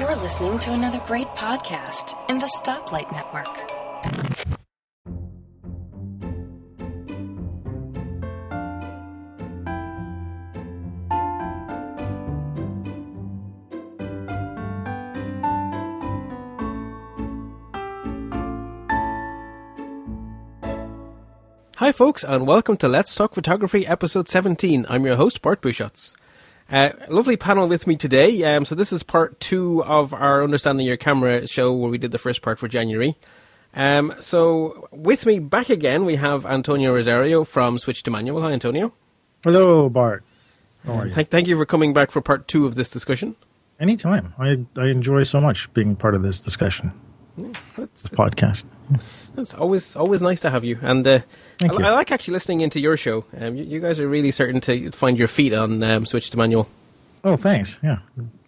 You're listening to another great podcast in the Stoplight Network. Hi, folks, and welcome to Let's Talk Photography, episode 17. I'm your host, Bart Busschots. Uh, lovely panel with me today. Um, so, this is part two of our Understanding Your Camera show where we did the first part for January. Um, so, with me back again, we have Antonio Rosario from Switch to Manual. Hi, Antonio. Hello, Bart. How are Um, you? thank, thank you for coming back for part two of this discussion. Anytime. I, I enjoy so much being part of this discussion, It's, this podcast. it's always always nice to have you. And uh, Thank I, you. I like actually listening into your show. Um, you, you guys are really certain to find your feet on um, Switch to Manual. Oh, thanks. Yeah,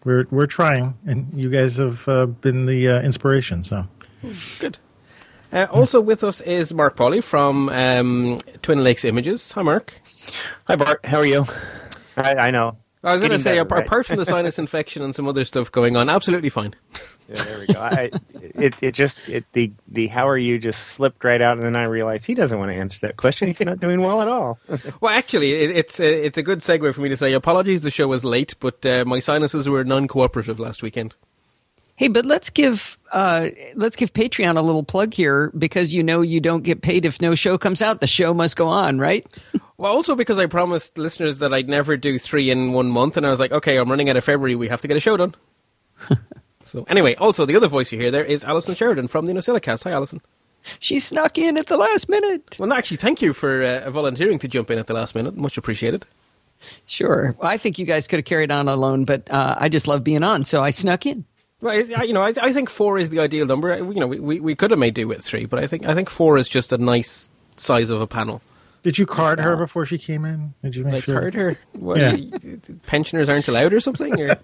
we're we're trying, and you guys have uh, been the uh, inspiration. So Good. Uh, also with us is Mark Pouley from um, Twin Lakes Images. Hi, Mark. Hi Bart, how are you? I, I know. I was going to say, better, apart, right? apart from the sinus infection and some other stuff going on, absolutely fine. Yeah, there we go. I, it it just it the the how are you just slipped right out, and then I realized he doesn't want to answer that question. He's not doing well at all. Well, actually, it, it's a, it's a good segue for me to say apologies. The show was late, but uh, my sinuses were non-cooperative last weekend. Hey, but let's give uh, let's give Patreon a little plug here because you know you don't get paid if no show comes out. The show must go on, right? Well, also because I promised listeners that I'd never do three in one month, and I was like, okay, I'm running out of February. We have to get a show done. so anyway, also the other voice you hear there is Allison Sheridan from the NosillaCast. Hi, Allison. She snuck in at the last minute. Well, actually, thank you for uh, volunteering to jump in at the last minute. Much appreciated. Sure, Well, I think you guys could have carried on alone, but uh, I just love being on, so I snuck in. Well, I, you know, I, I think four is the ideal number. Uh, You know, we, we, we could have made do with three, but I think I think four is just a nice size of a panel. Did you card her before she came in? Did you make Like, sure? heard her. What, Yeah. y- pensioners aren't allowed or something? Or?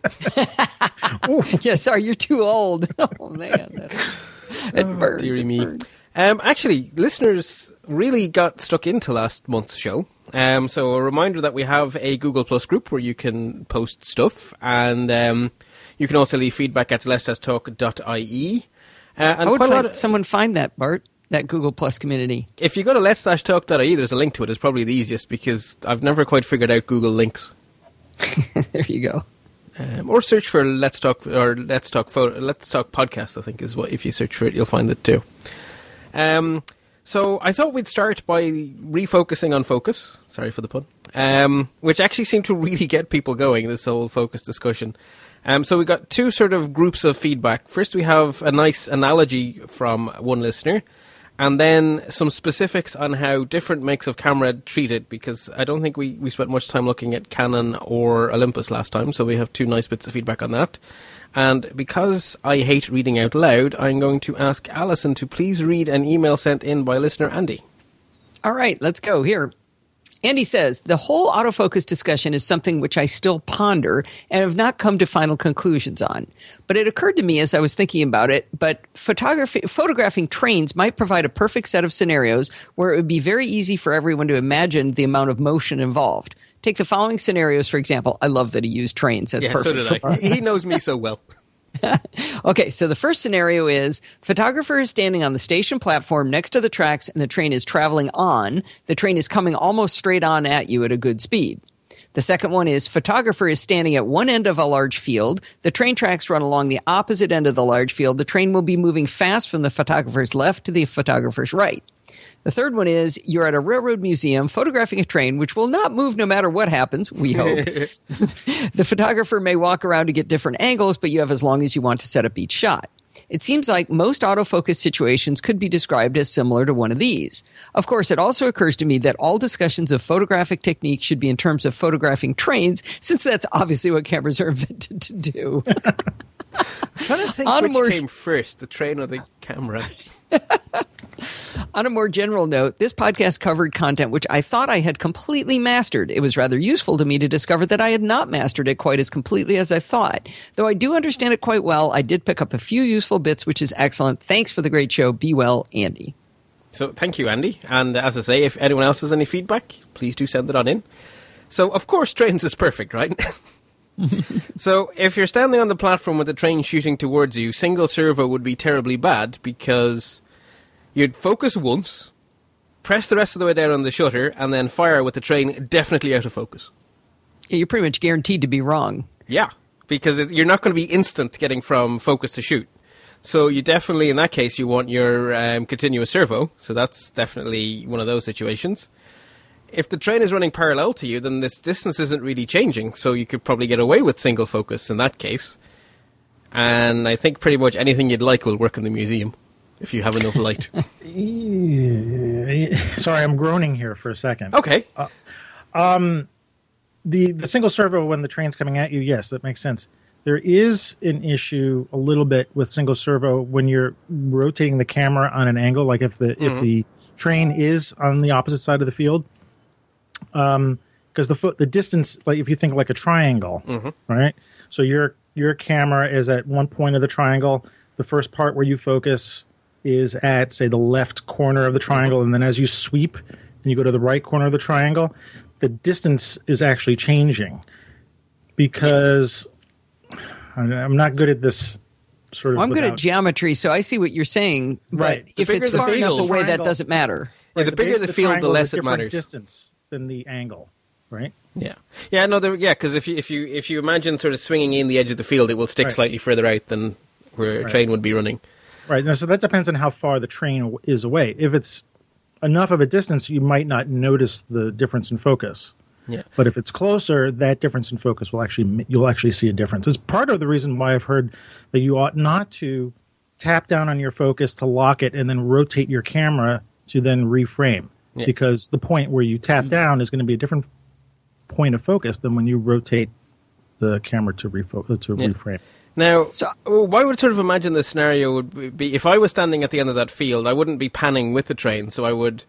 yeah, sorry, you're too old. Oh man, that hurts. it burns. Deary it me. burns. Um, actually, listeners really got stuck into last month's show. Um, so a reminder that we have a Google Plus group where you can post stuff, and um, you can also leave feedback at lets-talk.ie. Uh, and I would quite a lot find, of- someone find that Bart, that Google Plus community. if you go to lets-talk.ie, there's a link to it. It's probably the easiest because I've never quite figured out Google links. there you go. Um, or search for Let's Talk or Let's Talk photo, Let's Talk podcast. I think is what if you search for it, you'll find it too. Um, so I thought we'd start by refocusing on focus. Sorry for the pun. Um, which actually seemed to really get people going. This whole focus discussion. Um, so we got two sort of groups of feedback. First, we have a nice analogy from one listener, and then some specifics on how different makes of camera treat it. Because I don't think we, we spent much time looking at Canon or Olympus last time, so we have two nice bits of feedback on that. And because I hate reading out loud, I'm going to ask Allison to please read an email sent in by listener Andy. All right, let's go here. Andy says the whole autofocus discussion is something which I still ponder and have not come to final conclusions on. But it occurred to me as I was thinking about it, but photography, photographing trains might provide a perfect set of scenarios where it would be very easy for everyone to imagine the amount of motion involved. Take the following scenarios, for example. I love that he used trains. That's Yeah, so perfect. did I. He he knows me so well. Okay, so the first scenario is photographer is standing on the station platform next to the tracks and the train is traveling on. The train is coming almost straight on at you at a good speed. The second one is photographer is standing at one end of a large field. The train tracks run along the opposite end of the large field. The train will be moving fast from the photographer's left to the photographer's right. The third one is you're at a railroad museum photographing a train which will not move no matter what happens, we hope. the photographer may walk around to get different angles, but you have as long as you want to set up each shot. It seems like most autofocus situations could be described as similar to one of these. Of course, it also occurs to me that all discussions of photographic technique should be in terms of photographing trains, since that's obviously what cameras are invented to do. trying to think On which more- came first, the train or the camera. On a more general note, this podcast covered content which I thought I had completely mastered. It was rather useful to me to discover that I had not mastered it quite as completely as I thought. Though I do understand it quite well, I did pick up a few useful bits, which is excellent. Thanks for the great show. Be well, Andy. So thank you, Andy. And as I say, if anyone else has any feedback, please do send it on in. So of course, trains is perfect, right? so if you're standing on the platform with the train shooting towards you, single servo would be terribly bad because you'd focus once, press the rest of the way down on the shutter, and then fire with the train definitely out of focus. Yeah, You're pretty much guaranteed to be wrong. Yeah, because it, you're not going to be instant getting from focus to shoot. So you definitely, in that case, you want your um, continuous servo. So that's definitely one of those situations. If the train is running parallel to you, then this distance isn't really changing. So you could probably get away with single focus in that case. And I think pretty much anything you'd like will work in the museum if you have enough light. Sorry, I'm groaning here for a second. okay. Uh, um, the the single servo when the train's coming at you, yes, that makes sense. There is an issue a little bit with single servo when you're rotating the camera on an angle, like if the if mm-hmm. the train is on the opposite side of the field, Um, because the foot the distance, like if you think like a triangle, mm-hmm. right? So your your camera is at one point of the triangle. The first part where you focus is at say the left corner of the triangle, and then as you sweep and you go to the right corner of the triangle, the distance is actually changing because I- I'm not good at this sort of. Well, I'm good at geometry, so I see what you're saying. But Right. The if it's far enough away, that doesn't matter. Yeah, the base bigger of the field, the triangle is less it matters. Distance than the angle, right? Yeah, yeah, no, there, yeah, because if you if you if you imagine sort of swinging in the edge of the field, it will stick Right. slightly further out than where a Right. train would be running. Right. Now, so that depends on how far the train is away. If it's enough of a distance, you might not notice the difference in focus. Yeah, But if it's closer, that difference in focus will actually you'll actually see a difference. It's part of the reason why I've heard that you ought not to tap down on your focus to lock it and then rotate your camera to then reframe. Yeah. Because the point where you tap mm-hmm. down is going to be a different point of focus than when you rotate the camera to refocus uh, to Yeah. reframe. Now, So- well, why would sort of imagine the scenario would be if I was standing at the end of that field, I wouldn't be panning with the train, so I would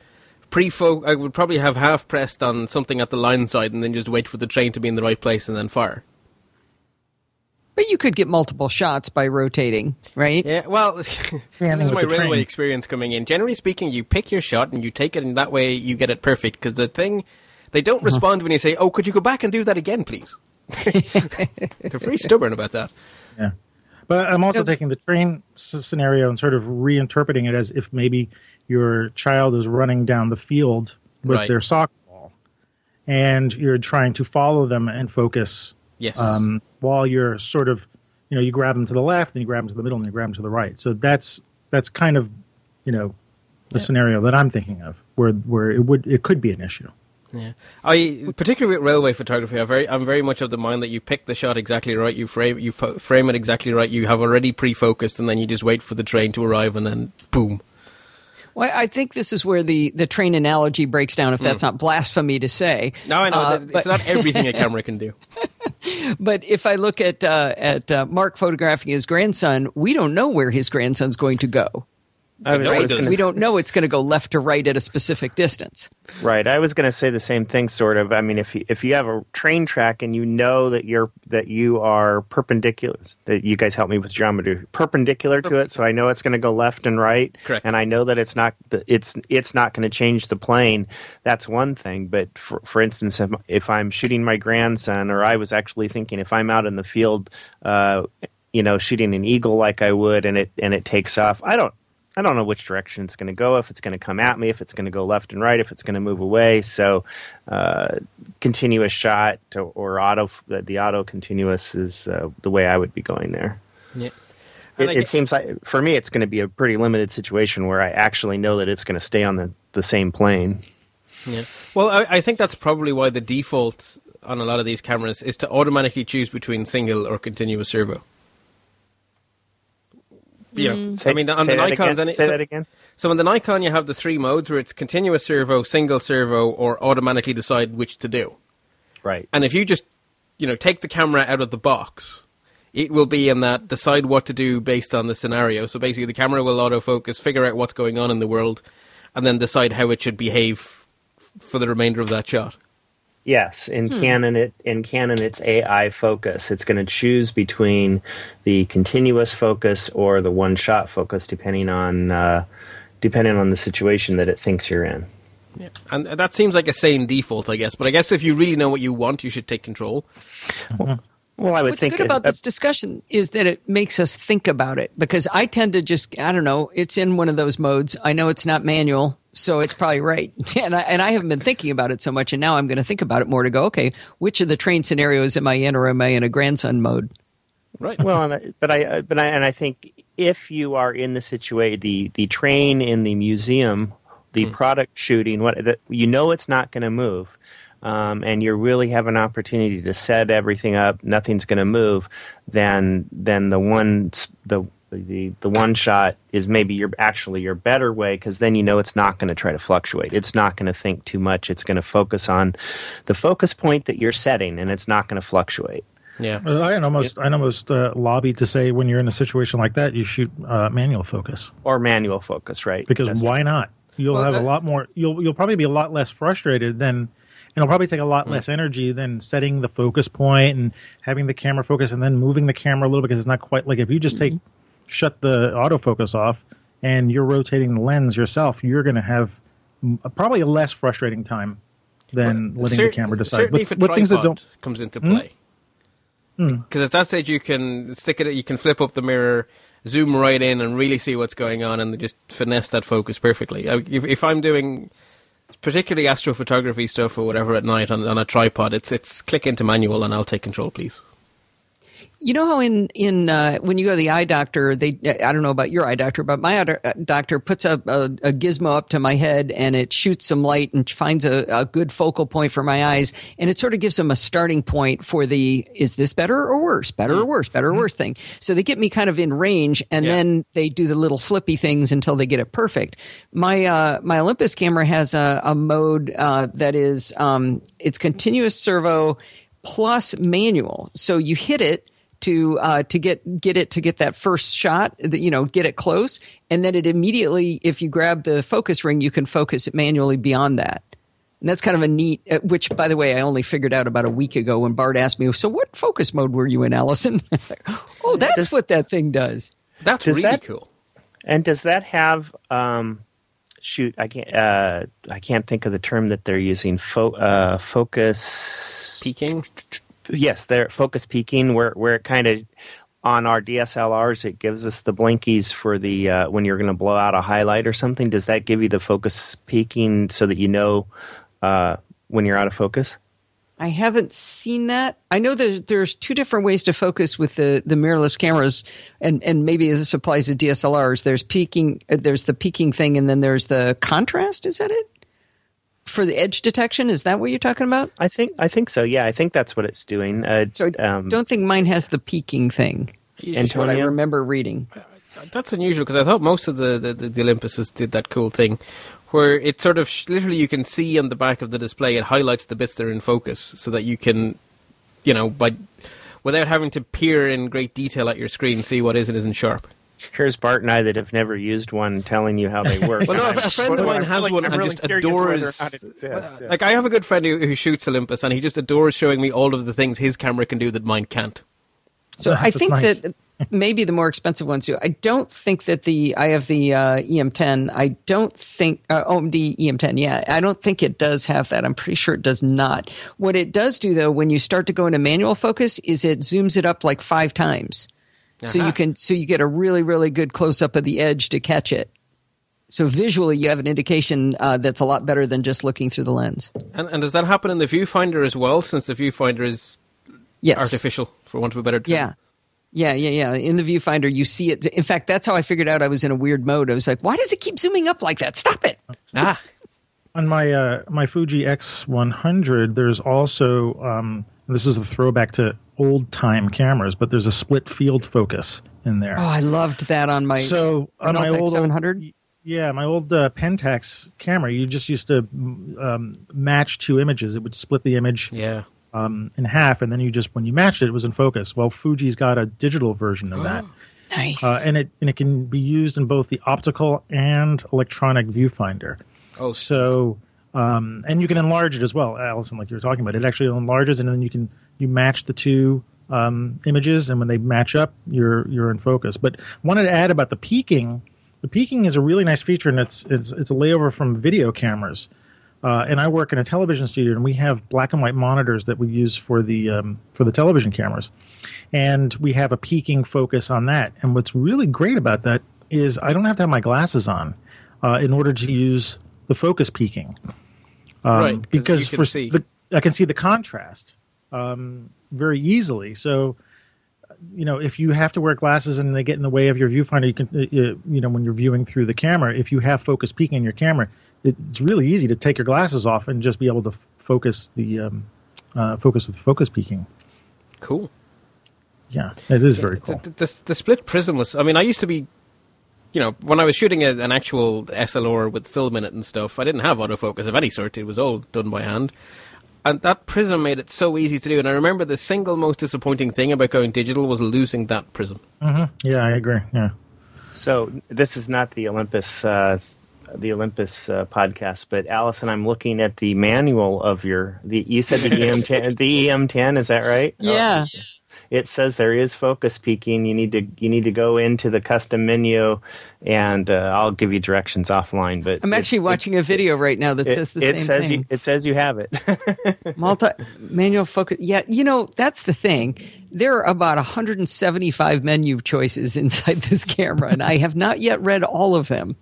pre I would probably have half pressed on something at the line side and then just wait for the train to be in the right place and then fire. But you could get multiple shots by rotating, right? Yeah, well, this is my railway train. experience coming in. Generally speaking, you pick your shot and you take it, and that way you get it perfect. Because the thing, they don't Uh-huh. respond when you say, "Oh, could you go back and do that again, please?" They're very stubborn about that. Yeah. But I'm also Yep. taking the train s- scenario and sort of reinterpreting it as if maybe your child is running down the field with Right. their soccer ball and you're trying to follow them and focus Yes. um, while you're sort of, you know, you grab them to the left, then you grab them to the middle, and you grab them to the right. So that's that's kind of, you know, the scenario that I'm thinking of where where it would it could be an issue. Yeah, I particularly with railway photography, I very, I'm very much of the mind that you pick the shot exactly right, you frame, you fo- frame it exactly right, you have already pre-focused, and then you just wait for the train to arrive, and then boom. Well, I think this is where the, the train analogy breaks down, if Hmm. that's not blasphemy to say. no, I know Uh, that but- it's not everything a camera can do. But if I look at uh, at uh, Mark photographing his grandson, we don't know where his grandson's going to go. I was, know I was gonna We don't know it's going to go left to right at a specific distance. Right. I was going to say the same thing, sort of. I mean, if you, if you have a train track and you know that you're that you are perpendicular, that you guys help me with geometry, perpendicular to it, so I know it's going to go left and right, Correct. and I know that it's not it's it's not going to change the plane. That's one thing. But for for instance, if, if I'm shooting my grandson, or I was actually thinking, if I'm out in the field, uh, you know, shooting an eagle like I would, and it and it takes off, I don't. I don't know which direction it's going to go, if it's going to come at me, if it's going to go left and right, if it's going to move away. So, uh, continuous shot to, or auto, the, the auto continuous is uh, the way I would be going there. Yeah. It, it seems like for me, it's going to be a pretty limited situation where I actually know that it's going to stay on the, the same plane. Yeah. Well, I, I think that's probably why the default on a lot of these cameras is to automatically choose between single or continuous servo. You know, Say, I mean, on say the that Nikons, again? say so, that again. so on the Nikon, you have the three modes where it's continuous servo, single servo, or automatically decide which to do. Right. And if you just, you know, take the camera out of the box, it will be in that decide what to do based on the scenario. So basically, the camera will autofocus, figure out what's going on in the world, and then decide how it should behave f- for the remainder of that shot. Yes, in Canon, it in Canon it's AI focus. It's going to choose between the continuous focus or the one shot focus, depending on uh, depending on the situation that it thinks you're in. Yeah. And that seems like a sane default, I guess. But I guess if you really know what you want, you should take control. Well, I would What's think good about uh, this discussion is that it makes us think about it because I tend to just I don't know it's in one of those modes. I know it's not manual, so it's probably right. And I, and I haven't been thinking about it so much, and now I'm going to think about it more to go. Okay, which of the train scenarios am I in, or am I in a grandson mode? Right. well, and I- but I, but I, and I think if you are in the situation, the the train in the museum, the product shooting, what the, you know, it's not going to move, um, and you really have an opportunity to set everything up. Nothing's going to move. Then, then the one the the the one shot is maybe your actually your better way because then you know it's not going to try to fluctuate. It's not going to think too much. It's going to focus on the focus point that you're setting, and it's not going to fluctuate. Yeah. I almost I almost uh, lobby to say when you're in a situation like that, you shoot uh, manual focus Or manual focus, right? because That's why not? You'll Well, have a lot more. You'll you'll probably be a lot less frustrated than. and It'll probably take a lot less energy than setting the focus point and having the camera focus and then moving the camera a little because it's not quite like if you just take shut the autofocus off and you're rotating the lens yourself, you're going to have mm, probably a less frustrating time than letting Cer- the camera decide. Certainly, With, if a with things that don't, Hmm? comes into play. Because at that stage, you can stick it. You can flip up the mirror, zoom right in, and really see what's going on, and just finesse that focus perfectly. If, if I'm doing particularly astrophotography stuff or whatever at night on, on a tripod, it's it's click into manual, and I'll take control, please. You know how in in uh, when you go to the eye doctor, they I don't know about your eye doctor, but my eye uh, doctor puts a, a, a gizmo up to my head and it shoots some light and finds a, a good focal point for my eyes, and it sort of gives them a starting point for the is this better or worse, better or worse, better or worse thing. So they get me kind of in range, and Yeah. then they do the little flippy things until they get it perfect. My uh, my Olympus camera has a, a mode uh, that is um, it's continuous servo plus manual. So you hit it to uh, to get get it to get that first shot, that, you know, get it close, and then it immediately, if you grab the focus ring, you can focus it manually beyond that. And that's kind of a neat. uh, Which, by the way, I only figured out about a week ago when Bart asked me, "So, what focus mode were you in, Allison?" oh, that's Does- what that thing does. That's Does really that- cool. And does that have um, shoot? I can't. Uh, I can't think of the term that they're using. Fo- uh, focus. Peaking. Yes, they're focus peaking. Where where it kind of on our DSLRs, it gives us the blinkies for the uh, when you're going to blow out a highlight or something. Does that give you the focus peaking so that you know uh, when you're out of focus? I haven't seen that. I know there's there's two different ways to focus with the, the mirrorless cameras, and, and maybe this applies to DSLRs. There's peaking, uh, there's the peaking thing, and then there's the contrast. Is that it? For the edge detection, is that what you're talking about? I think I think so. Yeah, I think that's what it's doing. Uh, So I um, don't think mine has the peaking thing. That's what I remember reading. That's unusual because I thought most of the, the, the, the Olympuses did that cool thing where it sort of sh- literally you can see on the back of the display it highlights the bits that are in focus so that you can, you know, by without having to peer in great detail at your screen, see what is and isn't sharp. Here's Bart and I that have never used one, telling you how they work. Well, no, a I'm- friend of mine I'm has really- one I'm and really just curious whether or adores. exists, yeah. Like I have a good friend who, who shoots Olympus, and he just adores showing me all of the things his camera can do that mine can't. So I think nice. that maybe the more expensive ones do. I don't think that the I have the uh, EM10. I don't think uh, OMD EM10. Yeah, I don't think it does have that. I'm pretty sure it does not. What it does do though, when you start to go into manual focus, is it zooms it up like five times, so you can so you get a really really good close up of the edge to catch it. So visually, you have an indication uh, that's a lot better than just looking through the lens. And, and does that happen in the viewfinder as well? Since the viewfinder is Yes, artificial, for want of a better term. Yeah. Yeah, yeah, yeah. In the viewfinder, you see it. In fact, that's how I figured out I was in a weird mode. I was like, why does it keep zooming up like that? Stop it. Ah, on my uh, my Fuji X100, there's also um, this is a throwback to old time cameras, but there's a split field focus in there. Oh, I loved that on my so on my old 700. yeah, my old uh, Pentax camera, you just used to um, match two images. It would split the image yeah. um, in half, and then you just when you matched it, it was in focus. Well, Fuji's got a digital version of that. Nice. Uh, and it and it can be used in both the optical and electronic viewfinder. Oh, So, um, and you can enlarge it as well, Allison, like you were talking about. It actually enlarges, and then you can you match the two um, images, and when they match up, you're you're in focus. But wanted to add about the peaking. The peaking is a really nice feature, and it's it's it's a layover from video cameras. Uh, and I work in a television studio, and we have black and white monitors that we use for the um, for the television cameras, and we have a peaking focus on that. And what's really great about that is I don't have to have my glasses on uh, in order to use the focus peaking, um, Right, 'cause because for see. the I can see the contrast um, very easily. So you know, if you have to wear glasses and they get in the way of your viewfinder, you can, uh, you you know, when you're viewing through the camera, if you have focus peaking in your camera, it's really easy to take your glasses off and just be able to f- focus the um, uh, focus with focus peaking. Cool. Yeah, it is very cool. The, the, the split prism was. I mean, I used to be, you know, when I was shooting a, an actual SLR with film in it and stuff, I didn't have autofocus of any sort. It was all done by hand. And that prism made it so easy to do. And I remember the single most disappointing thing about going digital was losing that prism. Yeah, I agree. Yeah. So this is not the Olympus, uh, the Olympus uh, podcast, but Allison, I'm looking at the manual of your. The you said the EM10, the EM10, is that right? Yeah. Oh, it says there is focus peaking. You need to you need to go into the custom menu, and uh, I'll give you directions offline. But I'm it- actually watching a video right now that It, says the it same says thing. you it says you have it. Multi manual focus. Yeah, you know that's the thing. There are about 175 menu choices inside this camera, and I have not yet read all of them.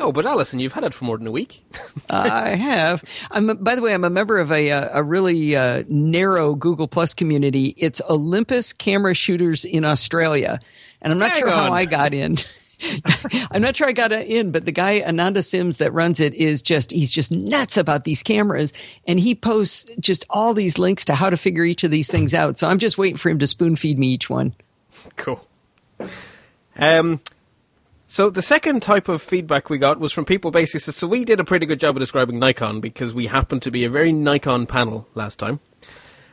Oh, but Allison, you've had it for more than a week. I have. I'm. By the way, I'm a member of a uh, a really uh, narrow Google Plus community. It's Olympus Camera Shooters in Australia, and I'm not Hang sure how. I got in. I'm not sure I got in, but the guy Ananda Sims that runs it is just he's just nuts about these cameras, and he posts just all these links to how to figure each of these things out. So I'm just waiting for him to spoon feed me each one. Cool. Um, so the second type of feedback we got was from people basically so we did a pretty good job of describing Nikon because we happened to be a very Nikon panel last time.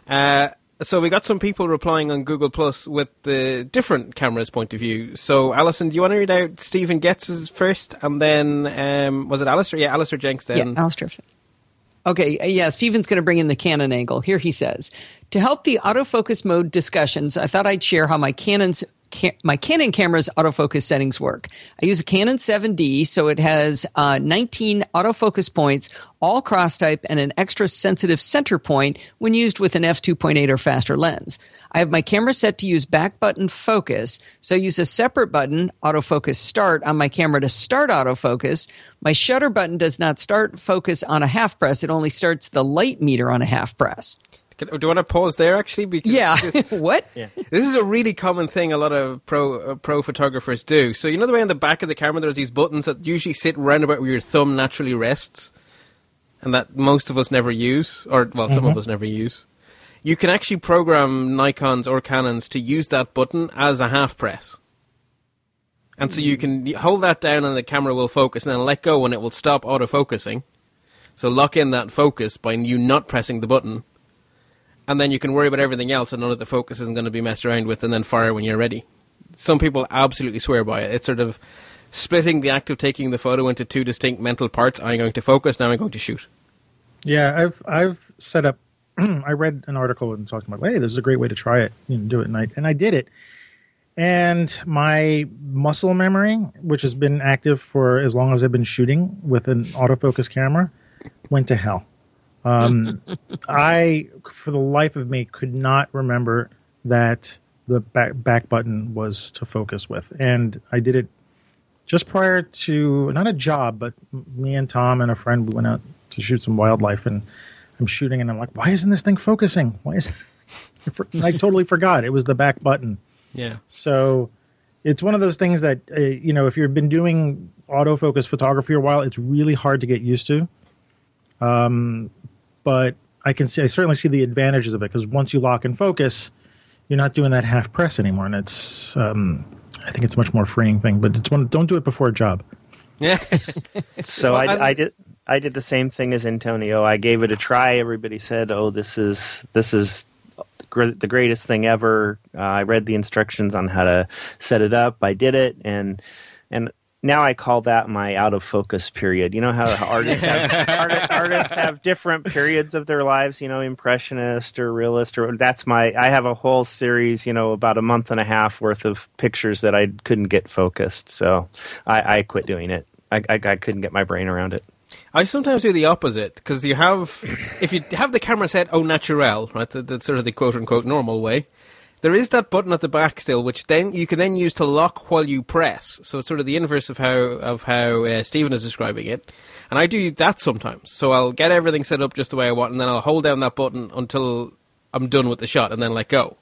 Uh, so we got some people replying on Google Plus with the different cameras point of view. So Allison, do you want to read out Stephen Getz's first, and then um, was it Alistair? Yeah, Alistair Jenks. Then Yeah, Alistair. Okay, yeah, Stephen's going to bring in the Canon angle. Here he says, to help the autofocus mode discussions, I thought I'd share how my Canon's ca- my Canon camera's autofocus settings work. I use a Canon 7D, so it has uh, 19 autofocus points, all cross type, and an extra sensitive center point when used with an f2.8 or faster lens. I have my camera set to use back button focus, so I use a separate button, autofocus start, on my camera to start autofocus. My shutter button does not start focus on a half press, it only starts the light meter on a half press. Can- do you want to pause there actually? Because Yeah. this- what? This is a really common thing a lot of pro uh, pro photographers do. So you know the way on the back of the camera there's these buttons that usually sit round about where your thumb naturally rests, and that most of us never use, or well, some of us never use. You can actually program Nikon's or Canons to use that button as a half press, and so you can hold that down and the camera will focus, and then let go and it will stop autofocusing. So lock in that focus by you not pressing the button and then you can worry about everything else and none of the focus isn't going to be messed around with and then fire when you're ready. Some people absolutely swear by it. It's sort of splitting the act of taking the photo into two distinct mental parts. I'm going to focus, now I'm going to shoot. Yeah, I've I've set up. I read an article and talking about, hey, this is a great way to try it. You know, do it at night, and I did it. And my muscle memory, which has been active for as long as I've been shooting with an autofocus camera, went to hell. Um, I, for the life of me, could not remember that the back, back button was to focus with, and I did it just prior to not a job, but me and Tom and a friend we went out to shoot some wildlife, and I'm shooting, and I'm like, why isn't this thing focusing? Why is I totally forgot it was the back button. Yeah. So it's one of those things that uh, you know if you've been doing autofocus photography a while, it's really hard to get used to. Um, but I can see I certainly see the advantages of it because once you lock in focus, you're not doing that half press anymore, and it's um, I think it's a much more freeing thing. But it's one don't do it before a job. Yeah. So Well, I, I did. I did the same thing as Antonio. I gave it a try. Everybody said, "Oh, this is this is gr- the greatest thing ever." Uh, I read the instructions on how to set it up. I did it, and and now I call that my out of focus period. You know how artists have, arti- artists have different periods of their lives. You know, impressionist or realist, or that's my. I have a whole series. You know, about a month and a half worth of pictures that I couldn't get focused. So I, I quit doing it. I, I, I couldn't get my brain around it. I sometimes do the opposite because you have, if you have the camera set au naturel, right, that, that's sort of the quote unquote normal way. There is that button at the back still, which then you can then use to lock while you press. So it's sort of the inverse of how of how uh, Stephen is describing it. And I do that sometimes. So I'll get everything set up just the way I want, and then I'll hold down that button until I'm done with the shot, and then let go.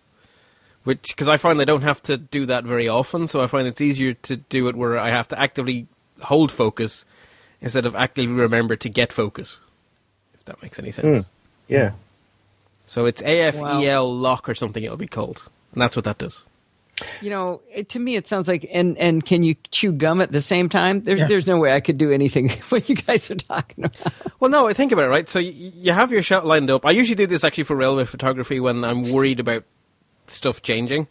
Which because I find I don't have to do that very often, so I find it's easier to do it where I have to actively hold focus instead of actively remember to get focus. If that makes any sense. Mm. Yeah. So it's AFEL lock or something it'll be called. And that's what that does. You know, it, to me, it sounds like, and and can you chew gum at the same time? There's Yeah. there's no way I could do anything what you guys are talking about. Well, no, I think about it, right? So y- you have your shot lined up. I usually do this actually for railway photography when I'm worried about stuff changing.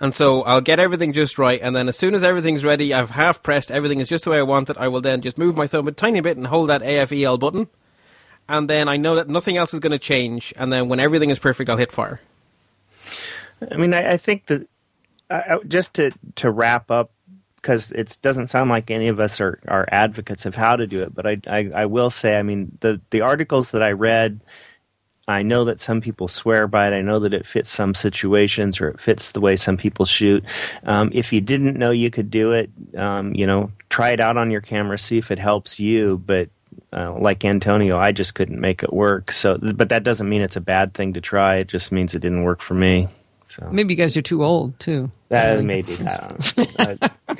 And so I'll get everything just right, and then as soon as everything's ready, I've half pressed, everything is just the way I want it, I will then just move my thumb a tiny bit and hold that AFEL button. And then I know that nothing else is going to change, and then when everything is perfect, I'll hit fire. I mean, I, I think that I, just to to wrap up because it doesn't sound like any of us are, are advocates of how to do it, but I, I I will say, I mean, the the articles that I read, I know that some people swear by it. I know that it fits some situations or it fits the way some people shoot. Um, if you didn't know you could do it, um, you know, try it out on your camera, see if it helps you. But uh, like Antonio, I just couldn't make it work. So, but that doesn't mean it's a bad thing to try. It just means it didn't work for me. So Maybe you guys are too old too. that maybe that. uh,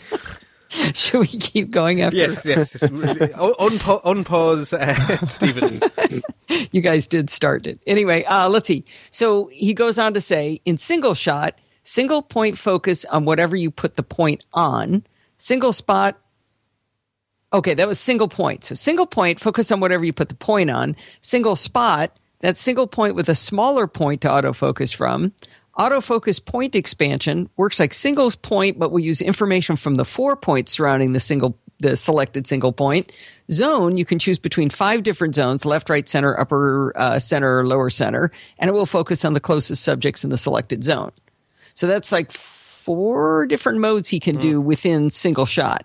Should we keep going after? Yes, yes. yes. Un- unpa- unpause, uh, Stephen. you guys did start it. Anyway, uh, let's see. So he goes on to say in single shot, single point focus on whatever you put the point on, single spot. Okay, that was single point. So single point, focus on whatever you put the point on. Single spot, that single point with a smaller point to autofocus from. Autofocus point expansion works like single point, but we use information from the four points surrounding the single the selected single point. Zone, you can choose between five different zones left, right, center, upper uh, center, lower center, and it will focus on the closest subjects in the selected zone. So that's like four different modes he can do within single shot.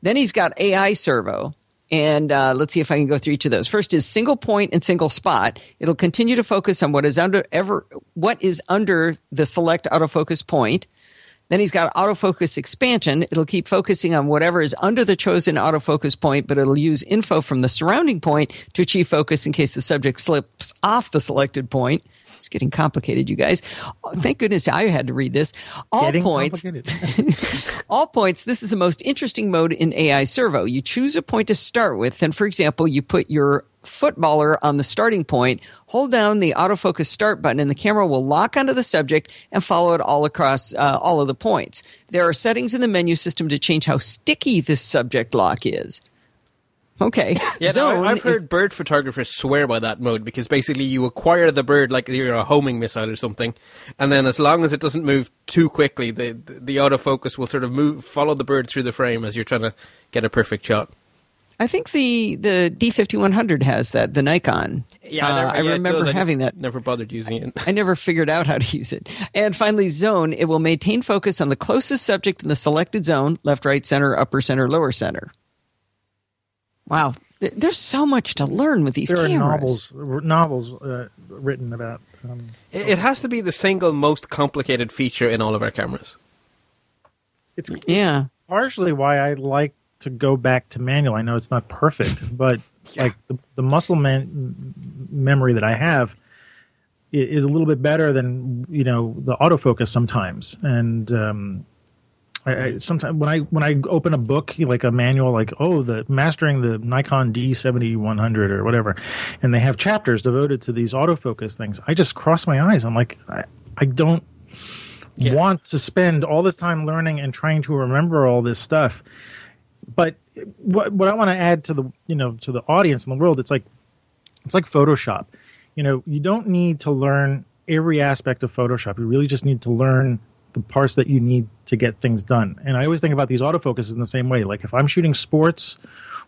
Then he's got AI servo. And uh, let's see if I can go through each of those. First is single point and single spot. It'll continue to focus on what is under ever what is under the select autofocus point. Then he's got autofocus expansion. It'll keep focusing on whatever is under the chosen autofocus point, but it'll use info from the surrounding point to achieve focus in case the subject slips off the selected point. It's getting complicated, you guys. Thank goodness I had to read this. All Getting points. All points, this is the most interesting mode in AI servo. You choose a point to start with, and for example, you put your footballer on the starting point, hold down the autofocus start button, and the camera will lock onto the subject and follow it all across uh, all of the points. There are settings in the menu system to change how sticky this subject lock is. Okay. Yeah, no, Zone I, I've is- heard bird photographers swear by that mode because basically you acquire the bird like you're a homing missile or something, and then as long as it doesn't move too quickly, the the, autofocus will sort of move follow the bird through the frame as you're trying to get a perfect shot. I think the the D5100 has that, the Nikon. Yeah, Uh, never- I yeah, remember. I having that. Never bothered using it. I never figured out how to use it. And finally, zone. It will maintain focus on the closest subject in the selected zone left, right, center, upper center, lower center. Wow. There's so much to learn with these there are novels novels uh, written about. Um, It, it has to be the single most complicated feature in all of our cameras. it's Yeah. partially why I like to go back to manual. I know it's not perfect, but Yeah. like the, the muscle man- memory that I have is a little bit better than you know the autofocus sometimes. And um, I, I sometimes when I when I open a book like a manual, like oh the mastering the Nikon D seventy one hundred or whatever, and they have chapters devoted to these autofocus things, I just cross my eyes. I'm like I, I don't Yeah. want to spend all this time learning and trying to remember all this stuff. But what what I want to add to the you know to the audience in the world, it's like it's like Photoshop. You know, you don't need to learn every aspect of Photoshop. You really just need to learn the parts that you need to get things done. And I always think about these autofocuses in the same way. Like if I'm shooting sports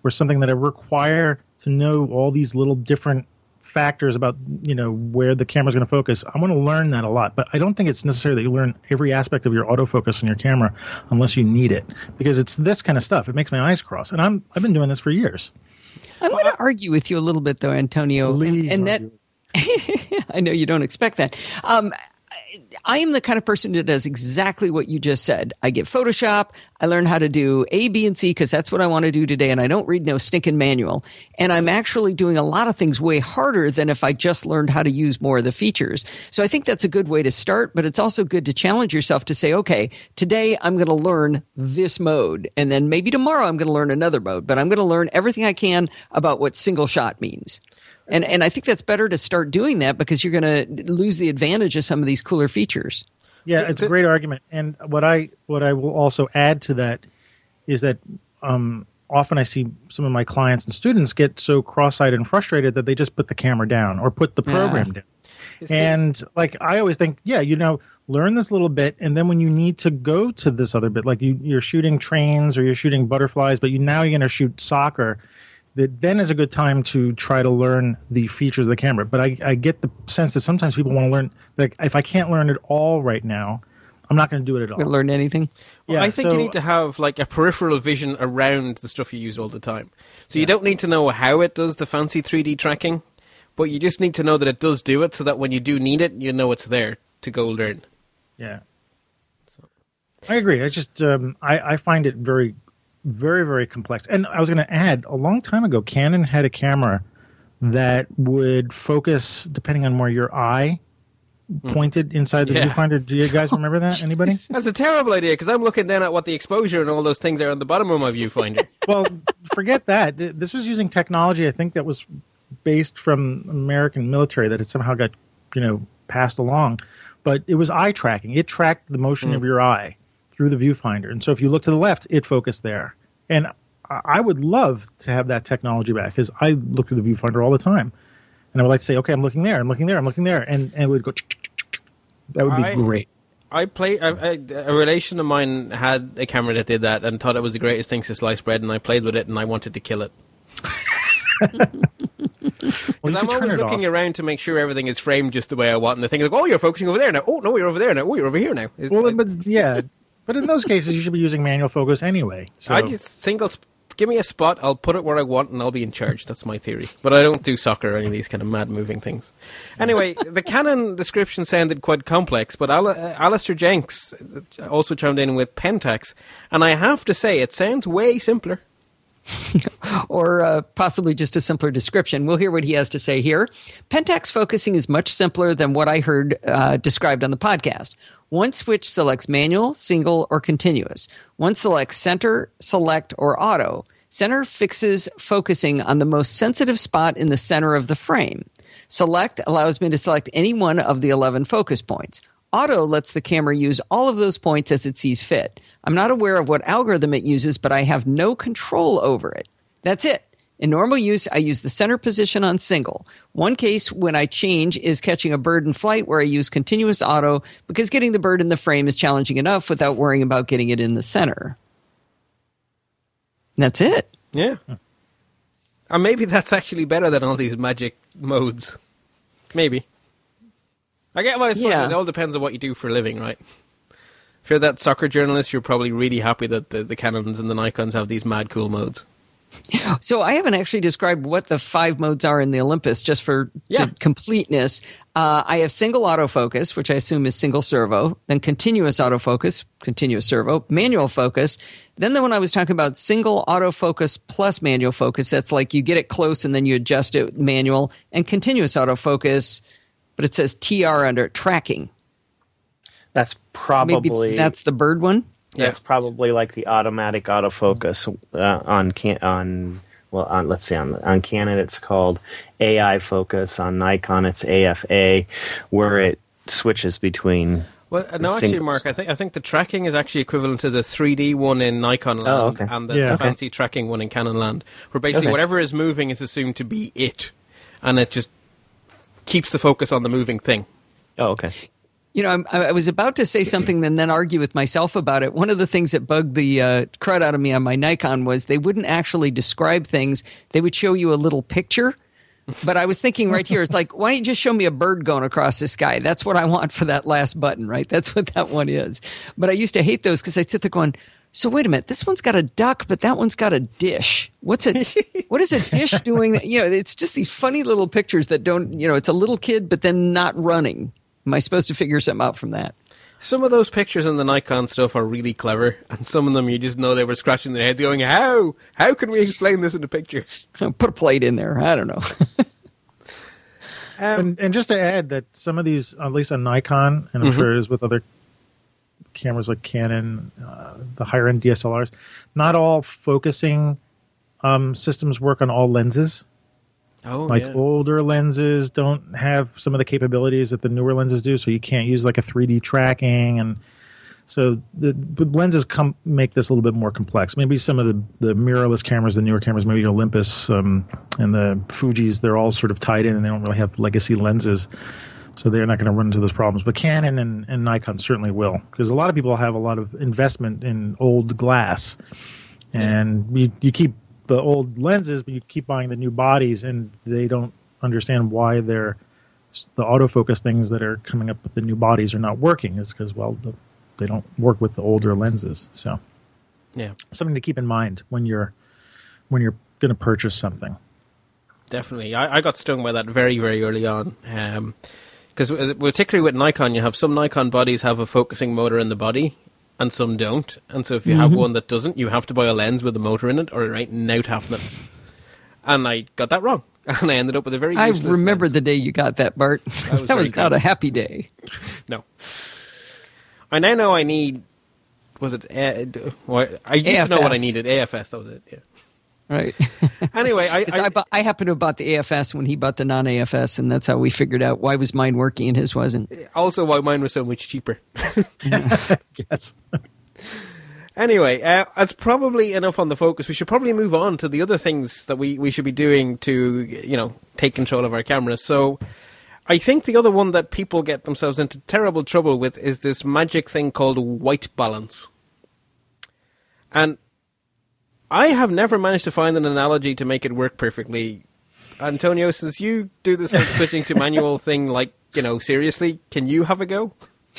or something that I require to know all these little different factors about you know where the camera's going to focus i want to learn that a lot but i don't think it's necessary that you learn every aspect of your autofocus in your camera unless you need it because it's this kind of stuff it makes my eyes cross and i'm i've been doing this for years I'm going to argue with you a little bit, though, Antonio. and- and that. I know you don't expect that. Um, I am the kind of person that does exactly what you just said. I get Photoshop. I learn how to do A, B, and C because that's what I want to do today. And I don't read no stinking manual. And I'm actually doing a lot of things way harder than if I just learned how to use more of the features. So I think that's a good way to start, but it's also good to challenge yourself to say, okay, today I'm going to learn this mode. And then maybe tomorrow I'm going to learn another mode, but I'm going to learn everything I can about what single shot means. And and I think that's better to start doing that because you're going to lose the advantage of some of these cooler features. Yeah, it's a great argument. And what I what I will also add to that is that um, often I see some of my clients and students get so cross-eyed and frustrated that they just put the camera down or put the program down. And like I always think, yeah, you know, learn this little bit, and then when you need to go to this other bit, like you, you're shooting trains or you're shooting butterflies, but you now you're going to shoot soccer. That then is a good time to try to learn the features of the camera. But I, I get the sense that sometimes people want to learn. Like if I can't learn it all right now, I'm not going to do it at all. Learn anything? Yeah, I think so- you need to have like a peripheral vision around the stuff you use all the time. So you don't need to know how it does the fancy 3D tracking, but you just need to know that it does do it so that when you do need it, you know it's there to go learn. Yeah. I agree. I just um, I, I find it very, very, very complex. And I was going to add, a long time ago, Canon had a camera that would focus depending on where your eye hmm. pointed inside the Yeah. viewfinder. Do you guys remember that? Anybody? That's a terrible idea because I'm looking then at what the exposure and all those things are on the bottom of my viewfinder. well, forget that. This was using technology. I think that was based from American military that it somehow got you know passed along, but it was eye tracking. It tracked the motion hmm. of your eye through the viewfinder, and so if you look to the left, it focused there. And I would love to have that technology back because I look through the viewfinder all the time, and I would like to say, okay, I'm looking there, I'm looking there, I'm looking there, and and it would go. That would be I- great. I play. I, I, a relation of mine had a camera that did that and thought it was the greatest thing since sliced bread, and I played with it and I wanted to kill it. Well, I'm always looking off. around to make sure everything is framed just the way I want, and the thing is like, oh, you're focusing over there now. Oh, no, you're over there now. Oh, you're over here now. It's Well, but yeah, but in those cases, you should be using manual focus anyway. So. I just single. Sp- give me a spot. I'll put it where I want, and I'll be in charge. That's my theory. But I don't do soccer or any of these kind of mad moving things. Anyway, the Canon description sounded quite complex, but Al- uh, Alistair Jenks also chimed in with Pentax, and I have to say it sounds way simpler. or uh, possibly just a simpler description. We'll hear what he has to say here. Pentax focusing is much simpler than what I heard uh, described on the podcast. One switch selects manual, single, or continuous. One selects center, select, or auto. Center fixes focusing on the most sensitive spot in the center of the frame. Select allows me to select any one of the 11 focus points. Auto lets the camera use all of those points as it sees fit. I'm not aware of what algorithm it uses, but I have no control over it. That's it. In normal use, I use the center position on single. One case when I change is catching a bird in flight where I use continuous auto because getting the bird in the frame is challenging enough without worrying about getting it in the center. That's it. Yeah. Or maybe that's actually better than all these magic modes. Maybe. I get why it's Yeah. it all depends on what you do for a living, right? If you're that soccer journalist, you're probably really happy that the, the Canons and the Nikons have these mad cool modes. So I haven't actually described what the five modes are in the Olympus, just for Yeah. to completeness. Uh, I have single autofocus, which I assume is single servo, then continuous autofocus, continuous servo, manual focus. Then the one I was talking about, single autofocus plus manual focus. That's like you get it close and then you adjust it manual, and continuous autofocus, but it says TR under tracking. That's probably it's- that's the bird one. That's probably like the automatic autofocus uh, on can on well on let's see on on Canon it's called AI focus on Nikon it's AFA where it switches between Well, the no, actually, singles. Mark, I think I think the tracking is actually equivalent to the 3D one in Nikon land Oh, okay. and the, Yeah. the Okay. fancy tracking one in Canon land, where basically Okay. whatever is moving is assumed to be it, and it just keeps the focus on the moving thing. oh okay You know, I'm, I was about to say something and then argue with myself about it. One of the things that bugged the uh, crud out of me on my Nikon was they wouldn't actually describe things. They would show you a little picture. But I was thinking right here, it's like, why don't you just show me a bird going across the sky? That's what I want for that last button, right? That's what that one is. But I used to hate those because I sit there going, So wait a minute. This one's got a duck, but that one's got a dish. What's a what is a dish doing? That, you know, it's just these funny little pictures that don't. You know, it's a little kid, but then not running. Am I supposed to figure something out from that? Some of those pictures in the Nikon stuff are really clever, and some of them you just know they were scratching their heads, going, "How? How can we explain this in a picture?" Put a plate in there. I don't know. Um, and, and just to add that some of these, at least on Nikon, and I'm Mhm. sure it is with other cameras like Canon, uh, the higher end DSLRs, not all focusing um, systems work on all lenses. oh, like yeah. older lenses don't have some of the capabilities that the newer lenses do, so you can't use like a 3D tracking, and so the, the lenses come make this a little bit more complex. Maybe some of the the mirrorless cameras, the newer cameras, maybe Olympus um, and the Fuji's, they're all sort of tied in, and they don't really have legacy lenses. So they're not going to run into those problems. But Canon and, and Nikon certainly will, because a lot of people have a lot of investment in old glass, and you, you keep the old lenses, but you keep buying the new bodies, and they don't understand why they're the autofocus things that are coming up with the new bodies are not working. Is because well, the, they don't work with the older lenses. So yeah, something to keep in mind when you're when you're going to purchase something. definitely. I, I got stung by that very, very early on. Um, Because particularly with Nikon, you have some Nikon bodies have a focusing motor in the body, and some don't. And so if you have one that doesn't, you have to buy a lens with a motor in it, or it ain't now happening. And I got that wrong, and I ended up with a very. I remember lens. the day you got that, Bart. was That was, not a happy day. No. I now know I need. Was it? Uh, what- I used to know what I needed. AFS. That was it. Yeah. Right. Anyway, I, I, I, I happened to have bought the AFS when he bought the non AFS, and that's how we figured out why was mine working and his wasn't. also why mine was so much cheaper. Yes. Anyway, uh, that's probably enough on the focus. We should probably move on to the other things that we, we should be doing to, you know, take control of our cameras. So, I think the other one that people get themselves into terrible trouble with is this magic thing called white balance. And I have never managed to find an analogy to make it work perfectly. Antonio, since you do this whole switching to manual thing, like, you know, seriously, can you have a go?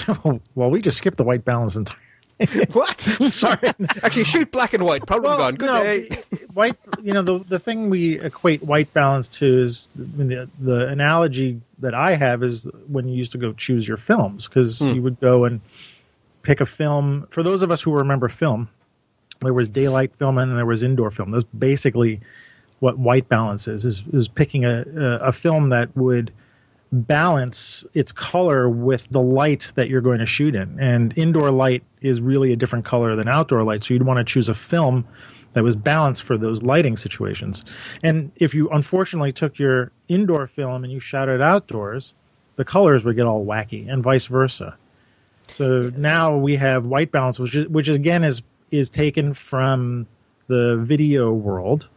well, we just skipped the white balance entirely. what? Sorry. Actually, shoot black and white. Problem gone. Good no, day. white. You know, the the thing we equate white balance to is the, the analogy that I have is when you used to go choose your films because Hmm. you would go and pick a film. For those of us who remember film, there was daylight film and there was indoor film. That's basically what white balance is: is, is picking a, a film that would balance its color with the light that you're going to shoot in. And indoor light is really a different color than outdoor light. So you'd want to choose a film that was balanced for those lighting situations. And if you unfortunately took your indoor film and you shot it outdoors, the colors would get all wacky and vice versa. So now we have white balance, which is, which again is is taken from the video world,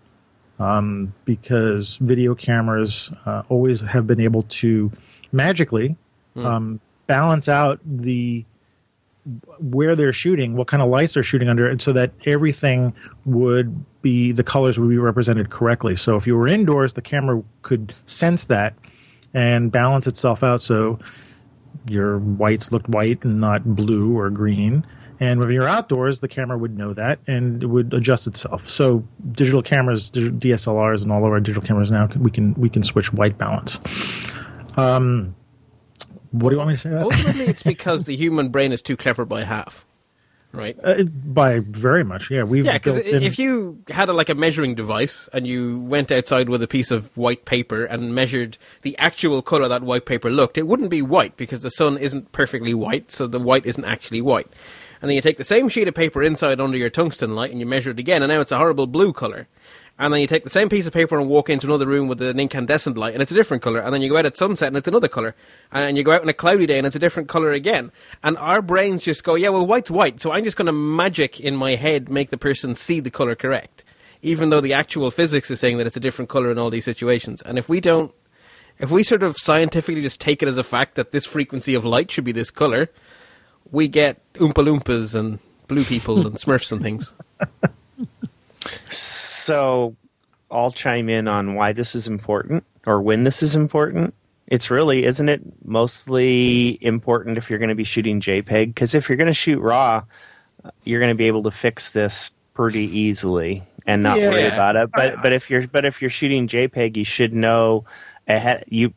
um, because video cameras uh, always have been able to magically um, balance out the where they're shooting, what kind of lights they're shooting under, and so that everything would be the colors would be represented correctly. So if you were indoors, the camera could sense that and balance itself out so your whites looked white and not blue or green. And when you're outdoors, the camera would know that and it would adjust itself. So digital cameras, DSLRs, and all of our digital cameras now, we can we can switch white balance. Um, what do you want me to say? About? Ultimately, it's because the human brain is too clever by half, right? Uh, by very much, yeah. We've Yeah, because in- if you had a, like a measuring device and you went outside with a piece of white paper and measured the actual color that white paper looked, it wouldn't be white because the sun isn't perfectly white, so the white isn't actually white. And then you take the same sheet of paper inside under your tungsten light and you measure it again, and now it's a horrible blue color. And then you take the same piece of paper and walk into another room with an incandescent light, and it's a different color. And then you go out at sunset, and it's another color. And you go out on a cloudy day, and it's a different color again. And our brains just go, yeah, well, white's white, so I'm just going to magic in my head make the person see the color correct, even though the actual physics is saying that it's a different color in all these situations. And if we don't, if we sort of scientifically just take it as a fact that this frequency of light should be this color, we get Oompa Loompas and blue people and Smurfs and things. So I'll chime in on why this is important or when this is important. It's really, isn't it, mostly important if you're going to be shooting JPEG? Because if you're going to shoot RAW, you're going to be able to fix this pretty easily and not Yeah. worry about it. But but if you're but if you're shooting JPEG, you should know ahead. You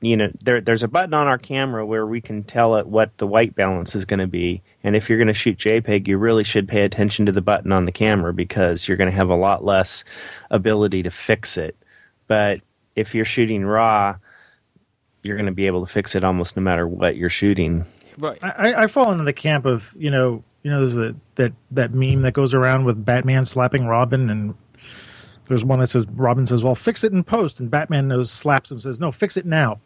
you know there there's a button on our camera where we can tell it what the white balance is going to be. And if you're going to shoot JPEG, you really should pay attention to the button on the camera because you're going to have a lot less ability to fix it. But if you're shooting RAW, you're going to be able to fix it almost no matter what you're shooting. Right. I, I- I fall into the camp of you know you know there's the, that that meme that goes around with Batman slapping Robin and there's one that says Robin says well fix it in post and Batman knows slaps him says no fix it now.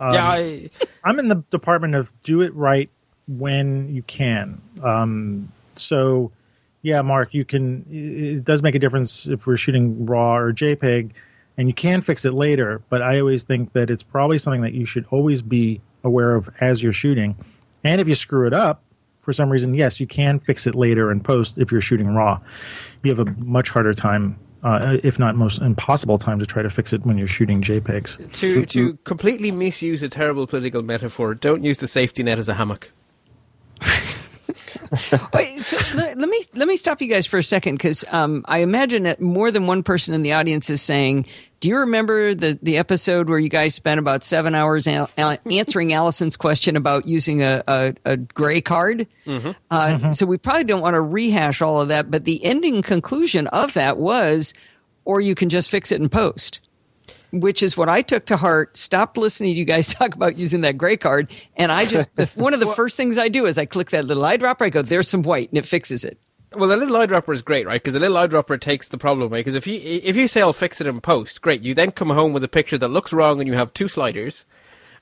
yeah, I, I'm in the department of do it right when you can. Um, so, yeah, Mark, you can. It it does make a difference if we're shooting RAW or JPEG, and you can fix it later. But I always think that it's probably something that you should always be aware of as you're shooting. And if you screw it up for some reason, yes, you can fix it later in post if you're shooting RAW. You have a much harder time. Uh, if not most impossible time to try to fix it when you're shooting JPEGs. to to completely misuse a terrible political metaphor, don't use the safety net as a hammock. Wait, so let, let me let me stop you guys for a second because um, I imagine that more than one person in the audience is saying, "Do you remember the the episode where you guys spent about seven hours a- a- answering Allison's question about using a a, a gray card?" Uh, So we probably don't want to rehash all of that, but the ending conclusion of that was, "Or you can just fix it in post." Which is what I took to heart. Stopped listening to you guys talk about using that gray card, and I just the, one of the first things I do is I click that little eyedropper. I go, "There's some white," and it fixes it. Well, the little eyedropper is great, right? Because the little eyedropper takes the problem away. Because if you if you say I'll fix it in post, great. You then come home with a picture that looks wrong, and you have two sliders,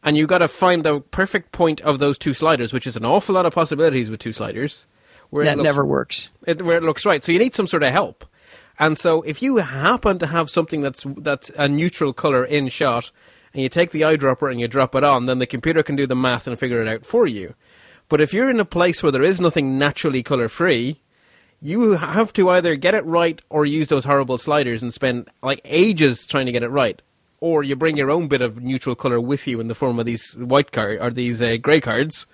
and you got to find the perfect point of those two sliders, which is an awful lot of possibilities with two sliders. Where it That looks- never works. it, where it looks right. So you need some sort of help. And so if you happen to have something that's that's a neutral color in shot, and you take the eyedropper and you drop it on, then the computer can do the math and figure it out for you. But if you're in a place where there is nothing naturally color free, you have to either get it right or use those horrible sliders and spend like ages trying to get it right. Or you bring your own bit of neutral color with you in the form of these white card or these uh, gray cards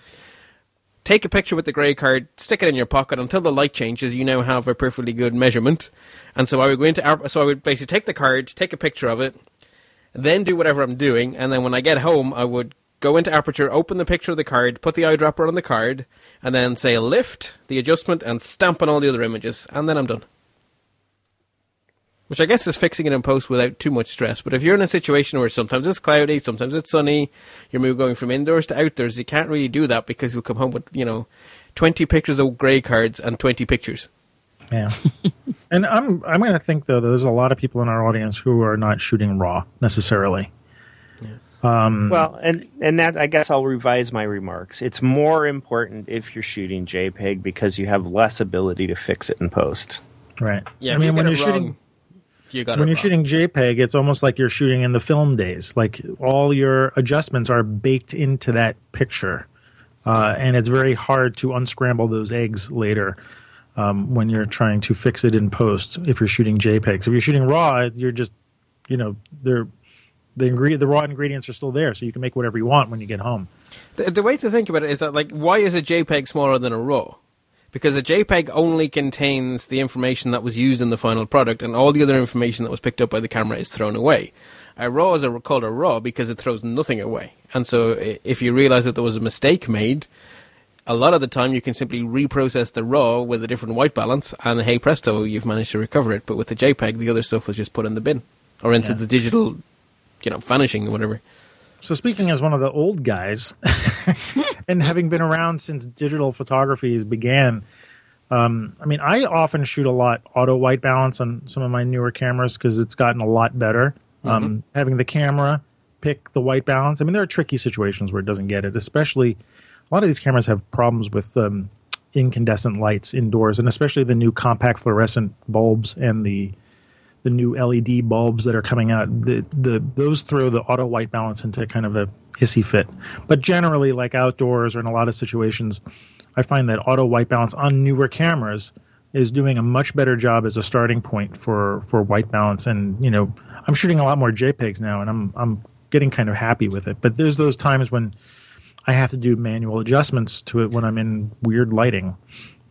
take a picture with the grey card, stick it in your pocket until the light changes. You now have a perfectly good measurement. And so I would go into App- so I would basically take the card, take a picture of it, then do whatever I'm doing, and then when I get home, I would go into Aperture, open the picture of the card, put the eyedropper on the card, and then say lift the adjustment and stamp on all the other images, and then I'm done. Which I guess is fixing it in post without too much stress. But if you're in a situation where sometimes it's cloudy, sometimes it's sunny, you're moving going from indoors to outdoors, you can't really do that because you'll come home with, you know, 20 pictures of grey cards and 20 pictures. Yeah. and I'm I'm going to think though that there's a lot of people in our audience who are not shooting raw necessarily. Um, well, and and that I guess I'll revise my remarks. It's more important if you're shooting JPEG because you have less ability to fix it in post. Right. Yeah, I mean when you're it wrong, shooting you got when you're wrong. shooting JPEG, it's almost like you're shooting in the film days. Like all your adjustments are baked into that picture, uh, and it's very hard to unscramble those eggs later um, when you're trying to fix it in post. If you're shooting JPEGs, if you're shooting RAW, you're just you know they're the ingredient the raw ingredients are still there, so you can make whatever you want when you get home. The, the way to think about it is that, like, why is a JPEG smaller than a RAW? Because a JPEG only contains the information that was used in the final product, and all the other information that was picked up by the camera is thrown away. A RAW is a, called a RAW because it throws nothing away. And so, if you realize that there was a mistake made, a lot of the time you can simply reprocess the RAW with a different white balance, and hey presto, you've managed to recover it. But with the JPEG, the other stuff was just put in the bin or into Yeah. the digital, you know, vanishing or whatever. So speaking as one of the old guys, and having been around since digital photography began, um, I mean, I often shoot a lot auto white balance on some of my newer cameras because it's gotten a lot better. Um, having the camera pick the white balance. I mean, there are tricky situations where it doesn't get it, especially a lot of these cameras have problems with um, incandescent lights indoors, and especially the new compact fluorescent bulbs and the the new LED bulbs that are coming out, the, the those throw the auto white balance into kind of a hissy fit. But generally, like outdoors or in a lot of situations, I find that auto white balance on newer cameras is doing a much better job as a starting point for for white balance. And you know, I'm shooting a lot more JPEGs now, and I'm I'm getting kind of happy with it. But there's those times when I have to do manual adjustments to it when I'm in weird lighting.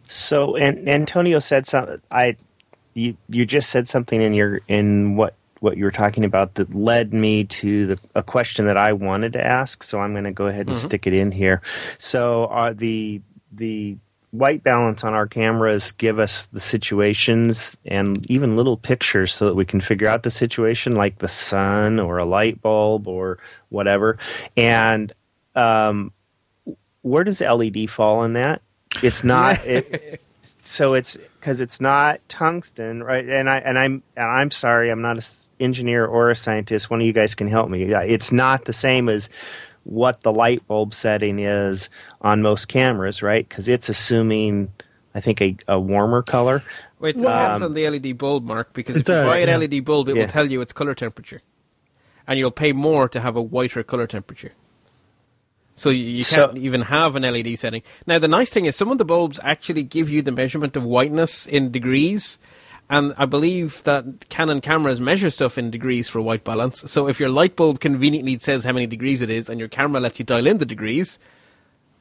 So, and Antonio said something. I, you, you just said something in your in what what you were talking about that led me to the, a question that I wanted to ask. So I'm going to go ahead and mm-hmm. stick it in here. So, are the the white balance on our cameras give us the situations and even little pictures so that we can figure out the situation, like the sun or a light bulb or whatever. And um, where does LED fall in that? It's not. it, so it's because it's not tungsten, right? And I and I'm and I'm sorry, I'm not an engineer or a scientist. One of you guys can help me. It's not the same as what the light bulb setting is on most cameras, right? Because it's assuming, I think, a, a warmer color. Wait, it depends um, on the LED bulb, Mark, because if does, you buy an yeah. LED bulb, it yeah. will tell you its color temperature. And you'll pay more to have a whiter color temperature. So you, you can't so, even have an LED setting. Now, the nice thing is some of the bulbs actually give you the measurement of whiteness in degrees and I believe that Canon cameras measure stuff in degrees for white balance. So if your light bulb conveniently says how many degrees it is, and your camera lets you dial in the degrees,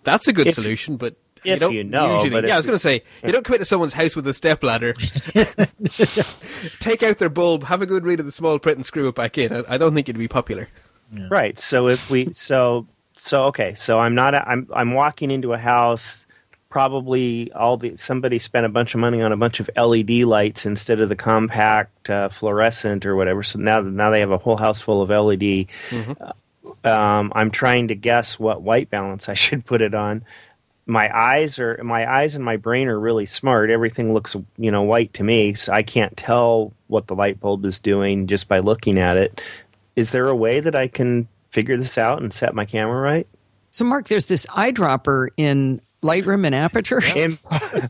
that's a good if, solution. But if you, you know, usually, yeah, I was going to say you don't come into someone's house with a step ladder, take out their bulb, have a good read of the small print, and screw it back in. I, I don't think it'd be popular. Yeah. Right. So if we so so okay, so I'm not I'm I'm walking into a house probably all the somebody spent a bunch of money on a bunch of LED lights instead of the compact uh, fluorescent or whatever. So now now they have a whole house full of LED. Mm-hmm. Uh, um, I'm trying to guess what white balance I should put it on. My eyes are my eyes and my brain are really smart. Everything looks you know white to me, so I can't tell what the light bulb is doing just by looking at it. Is there a way that I can figure this out and set my camera right? So, Mark, there's this eyedropper in Lightroom and Aperture. In,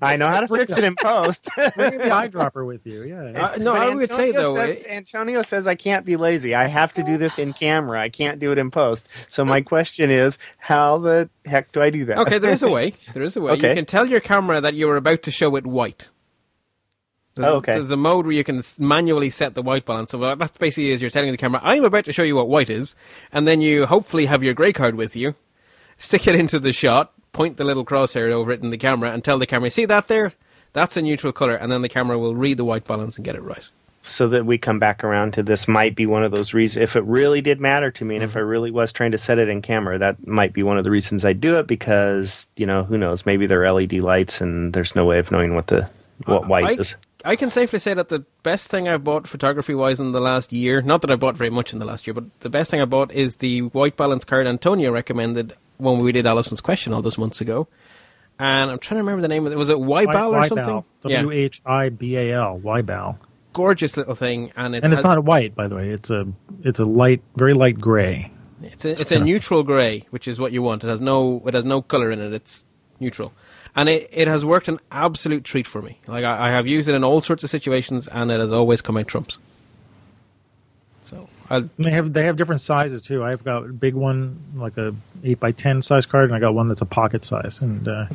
I know how to fix it in post. Bring the eyedropper with you. Yeah. Uh, no, but I would say though, says, it, Antonio says I can't be lazy. I have to do this in camera. I can't do it in post. So my question is, how the heck do I do that? Okay, there is a way. There is a way. Okay. You can tell your camera that you are about to show it white. There's, oh, okay. There's a mode where you can manually set the white balance. So that basically is you're telling the camera, I'm about to show you what white is, and then you hopefully have your grey card with you, stick it into the shot, point the little crosshair over it in the camera and tell the camera, see that there? That's a neutral color, and then the camera will read the white balance and get it right. So that we come back around to this might be one of those reasons. If it really did matter to me, and mm-hmm. if I really was trying to set it in camera, that might be one of the reasons I do it because you know who knows, maybe they're LED lights and there's no way of knowing what the what white I, is. I can safely say that the best thing I've bought photography wise in the last year, not that I bought very much in the last year, but the best thing I bought is the white balance card Antonio recommended when we did Allison's question all those months ago. And I'm trying to remember the name of it. Was it WhiBal or something? W H I B A L. WhiBal. Gorgeous little thing, and it and it's has, not white, by the way. It's a it's a light, very light gray. It's a, it's a neutral gray, which is what you want. It has no it has no color in it. It's neutral, and it, it has worked an absolute treat for me. Like I, I have used it in all sorts of situations, and it has always come out trumps. Uh, they have they have different sizes too. I've got a big one, like a eight by ten size card, and I got one that's a pocket size. And uh,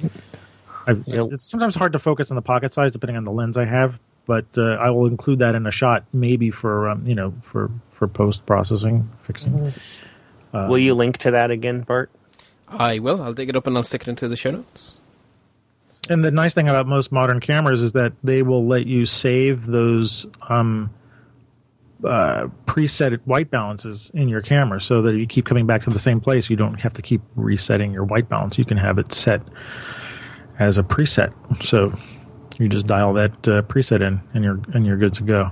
it's sometimes hard to focus on the pocket size depending on the lens I have. But uh, I will include that in a shot, maybe for um, you know for for post processing fixing. Uh, will you link to that again, Bart? I will. I'll dig it up and I'll stick it into the show notes. And the nice thing about most modern cameras is that they will let you save those um, uh, preset white balances in your camera so that if you keep coming back to the same place. You don't have to keep resetting your white balance. You can have it set as a preset. So you just dial that uh, preset in, and you're and you're good to go.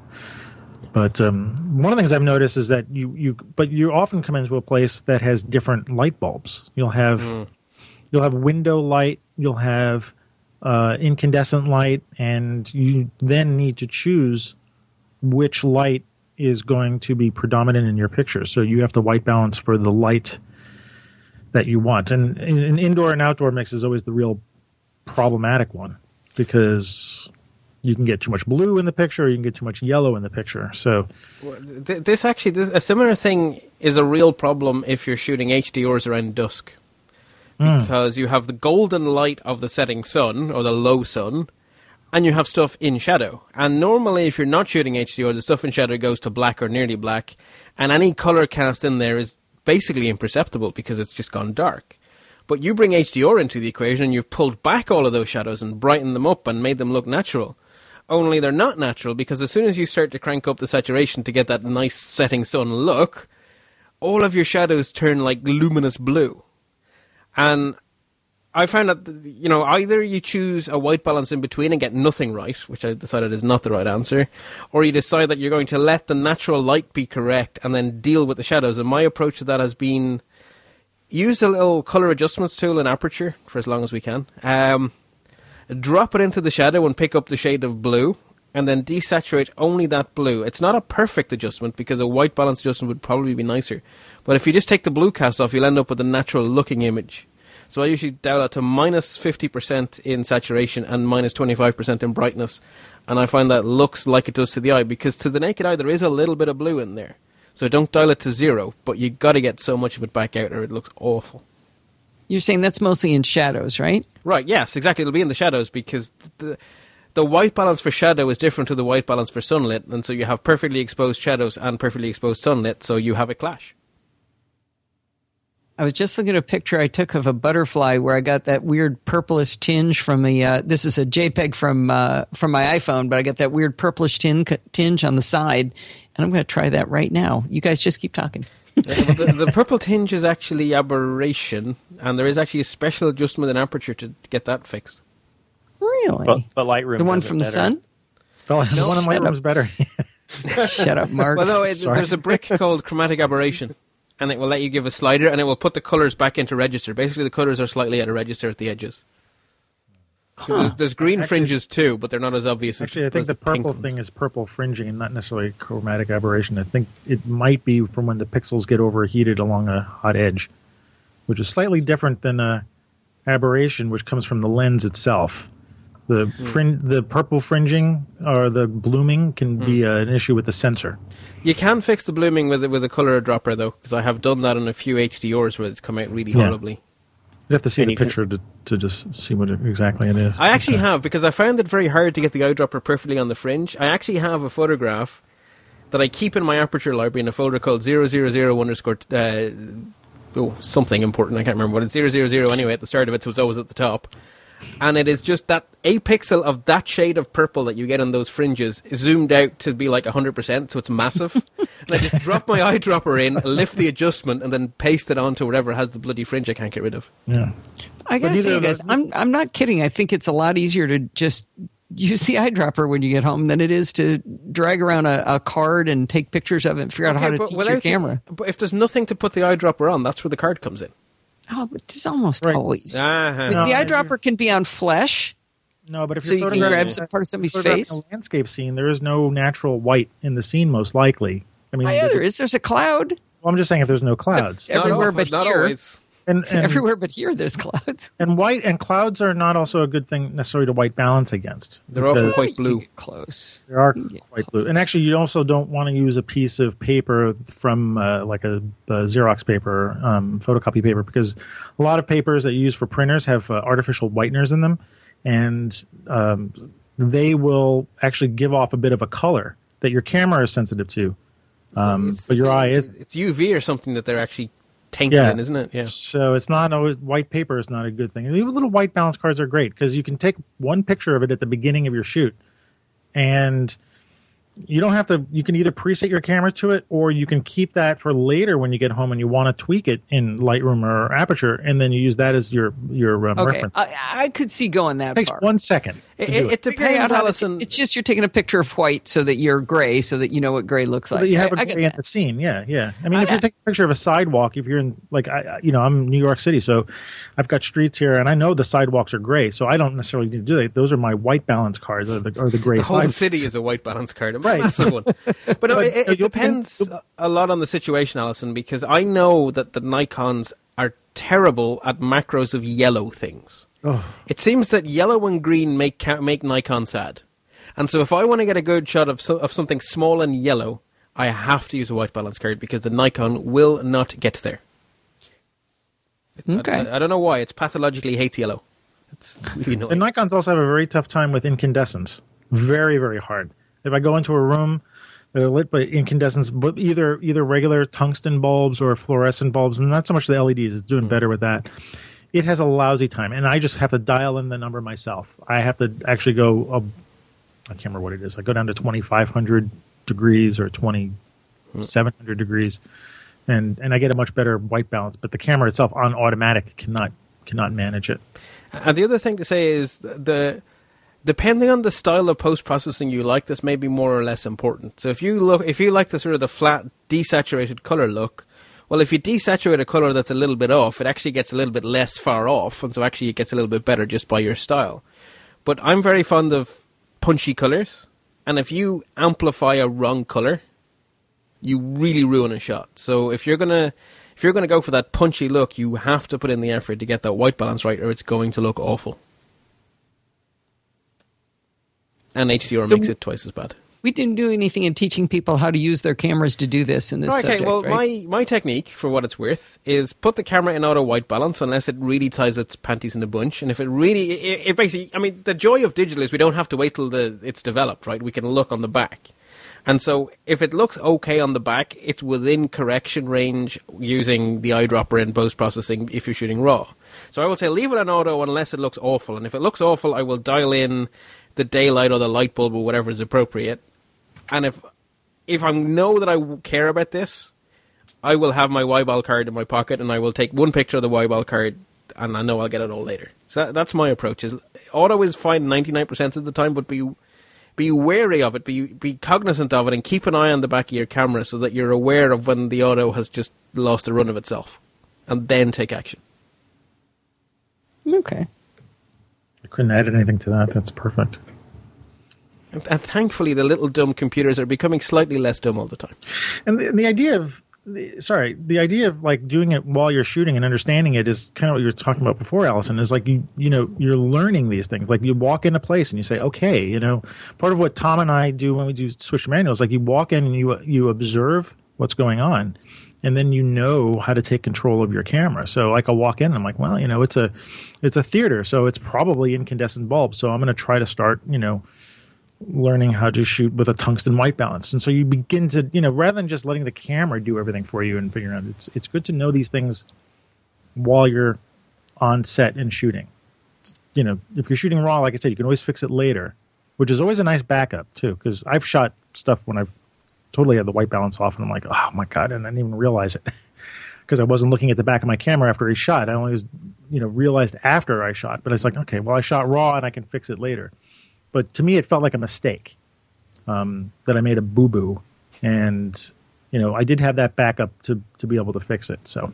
But um, one of the things I've noticed is that you you but you often come into a place that has different light bulbs. You'll have mm. you'll have window light. You'll have uh, incandescent light, and you then need to choose which light is going to be predominant in your picture. So you have to white balance for the light that you want. And an indoor and outdoor mix is always the real problematic one because you can get too much blue in the picture, you can get too much yellow in the picture. So this actually, this, a similar thing is a real problem if you're shooting HDRs around dusk. Hmm. Because mm. you have the golden light of the setting sun or the low sun, and you have stuff in shadow. And normally, if you're not shooting HDR, the stuff in shadow goes to black or nearly black, and any color cast in there is basically imperceptible because it's just gone dark. But you bring HDR into the equation and you've pulled back all of those shadows and brightened them up and made them look natural. Only they're not natural because as soon as you start to crank up the saturation to get that nice setting sun look, all of your shadows turn like luminous blue. And I found that you know either you choose a white balance in between and get nothing right, which I decided is not the right answer, or you decide that you're going to let the natural light be correct and then deal with the shadows. And my approach to that has been use a little color adjustments tool in aperture for as long as we can. Um, drop it into the shadow and pick up the shade of blue, and then desaturate only that blue. It's not a perfect adjustment because a white balance adjustment would probably be nicer. But if you just take the blue cast off, you'll end up with a natural looking image. So I usually dial it to minus 50% in saturation and minus 25% in brightness. And I find that looks like it does to the eye because to the naked eye there is a little bit of blue in there. So don't dial it to zero, but you've got to get so much of it back out or it looks awful. You're saying that's mostly in shadows, right? Right, yes, exactly. It'll be in the shadows because the, the white balance for shadow is different to the white balance for sunlit. And so you have perfectly exposed shadows and perfectly exposed sunlit, so you have a clash. I was just looking at a picture I took of a butterfly where I got that weird purplish tinge from a. Uh, this is a JPEG from uh, from my iPhone, but I got that weird purplish tinge, tinge on the side, and I'm going to try that right now. You guys just keep talking. Yeah, well, the, the purple tinge is actually aberration, and there is actually a special adjustment in aperture to get that fixed. Really? But, but Lightroom the one from the better. sun? The, the one in shut is better. Shut up, Mark. Well, no, it, there's a brick called chromatic aberration, and it will let you give a slider, and it will put the colors back into register. Basically, the colors are slightly out of register at the edges. 'Cause There's, there's green Actually- fringes too, but they're not as obvious. Actually, I think as the purple ones. thing is purple fringing and not necessarily chromatic aberration. I think it might be from when the pixels get overheated along a hot edge, which is slightly different than a aberration, which comes from the lens itself. The Hmm. frin- the purple fringing or the blooming can be uh, an issue with the sensor. You can fix the blooming with with a color dropper though, because I have done that on a few HDRs where it's come out really Yeah. horribly. You have to see And the you can- picture to, to just see what it, exactly it is. I actually have because I found it very hard to get the eyedropper perfectly on the fringe. I actually have a photograph that I keep in my aperture library in a folder called 000 underscore uh, oh something important. I can't remember what it's 000 anyway at the start of it, so it's always at the top. And it is just that a pixel of that shade of purple that you get on those fringes is zoomed out to be like 100%, so it's massive. and I just drop my eyedropper in, lift the adjustment, and then paste it onto whatever has the bloody fringe I can't get rid of. yeah. I gotta say, guys, I'm, I'm not kidding. I think it's a lot easier to just use the eyedropper when you get home than it is to drag around a, a card and take pictures of it and figure out how to but teach without your the- camera. but if there's nothing to put the eyedropper on, that's where the card comes in. Oh, but there's almost Right. always. Uh-huh. No, the eyedropper can be on flesh, No, but if so you're you can grab some part of somebody's face. a landscape scene, there is no natural white in the scene, most likely. I mean, Oh, yeah, there's- there is. A cloud. well, I'm just saying if there's no clouds. Not everywhere al- but not here. always. And, and, Everywhere but here, there's clouds. and white and clouds are not also a good thing necessarily to white balance against. They're often quite blue. close. They are Yes. quite blue. And actually, you also don't want to use a piece of paper from uh, like a, a Xerox paper, um, photocopy paper, because a lot of papers that you use for printers have uh, artificial whiteners in them, and um, they will actually give off a bit of a color that your camera is sensitive to. Um, but your eye is It's UV or something that they're actually tainted Yeah. in, isn't it? Yeah. So it's not always white paper is not a good thing. Even little white balance cards are great because you can take one picture of it at the beginning of your shoot, and you don't have to. You can either preset your camera to it, or you can keep that for later when you get home and you want to tweak it in Lightroom or Aperture, and then you use that as your your um, Okay, reference. I, I could see going that it takes far. one second. It, to it, it depends, out how to- Allison. It's just you're taking a picture of white so that you're gray, so that you know what gray looks so like. that you have I- I a get gray in that. the scene. Yeah, yeah. I mean, I- if you're taking a picture of a sidewalk, if you're in like, I, I- you know, I'm in New York City, so I've got streets here, and I know the sidewalks are gray, so I don't necessarily need to do that. Those are my white balance cards, or the, or the gray the whole side. city is a white balance card, a Right. massive one. But no, But, it, it, uh, it you'll- depends a lot on the situation, Allison, because I know that the Nikons are terrible at macros of yellow things. Oh. It seems that yellow and green make make Nikon sad, and so if I want to get a good shot of so, of something small and yellow, I have to use a white balance card because the Nikon will not get there. It's, I- Okay. I, I don't know why. It's pathologically hates yellow. It's really annoying. And Nikons also have a very tough time with incandescence. Very, very hard. If I go into a room that are lit by incandescence, but either either regular tungsten bulbs or fluorescent bulbs, and not so much the LEDs, it's doing mm. better with that. It has a lousy time, and I just have to dial in the number myself. I have to actually go. I can't remember what it is. I go down to twenty five hundred degrees or twenty seven hundred degrees, and and I get a much better white balance. But the camera itself on automatic cannot cannot manage it. And the other thing to say is the depending on the style of post processing you like, this may be more or less important. So if you look, if you like the sort of the flat desaturated color look, well, if you desaturate a color that's a little bit off, it actually gets a little bit less far off, and so actually it gets a little bit better just by your style. But I'm very fond of punchy colors, and if you amplify a wrong color, you really ruin a shot. So if you're gonna if you're gonna go for that punchy look, you have to put in the effort to get that white balance right, or it's going to look awful. And HDR So- makes it twice as bad. We didn't do anything in teaching people how to use their cameras to do this in this Okay, subject. well, right? my, my technique, for what it's worth, is put the camera in auto white balance unless it really ties its panties in a bunch. And if it really, it, it basically, I mean, the joy of digital is we don't have to wait till the it's developed, right? We can look on the back. And so if it looks okay on the back, it's within correction range using the eyedropper in post processing if you're shooting raw. So I will say leave it on auto unless it looks awful. And if it looks awful, I will dial in the daylight or the light bulb or whatever is appropriate. And if if I know that I care about this, I will have my WhiBal card in my pocket and I will take one picture of the WhiBal card and I know I'll get it all later. So that, that's my approach. Is auto is fine 99% of the time, but be be wary of it, be be cognizant of it, and keep an eye on the back of your camera so that you're aware of when the auto has just lost the run of itself, and then take action. okay. I couldn't add anything to that. That's perfect. And, thankfully, the little dumb computers are becoming slightly less dumb all the time. And the, the idea of sorry, the idea of like doing it while you're shooting and understanding it is kind of what you were talking about before, Allison. Is like you you know you're learning these things. Like you walk in a place and you say, okay, you know, part of what Tom and I do when we do switch manuals, like you walk in and you you observe what's going on, and then you know how to take control of your camera. So like I'll walk in and I'm like, well, you know, it's a it's a theater, so it's probably incandescent bulbs. So I'm going to try to start, you know learning how to shoot with a tungsten white balance. And so you begin to, you know, rather than just letting the camera do everything for you and figuring out it's it's good to know these things while you're on set and shooting. It's, you know, if you're shooting raw, like I said, you can always fix it later, which is always a nice backup too. Because I've shot stuff when I've totally had the white balance off, and I'm like, oh my god, and I didn't even realize it because I wasn't looking at the back of my camera after I shot. I only was, you know, realized after I shot. But it's like, okay, well, I shot raw, and I can fix it later but to me it felt like a mistake um, that I made a boo boo, and you know I did have that backup to to be able to fix it. So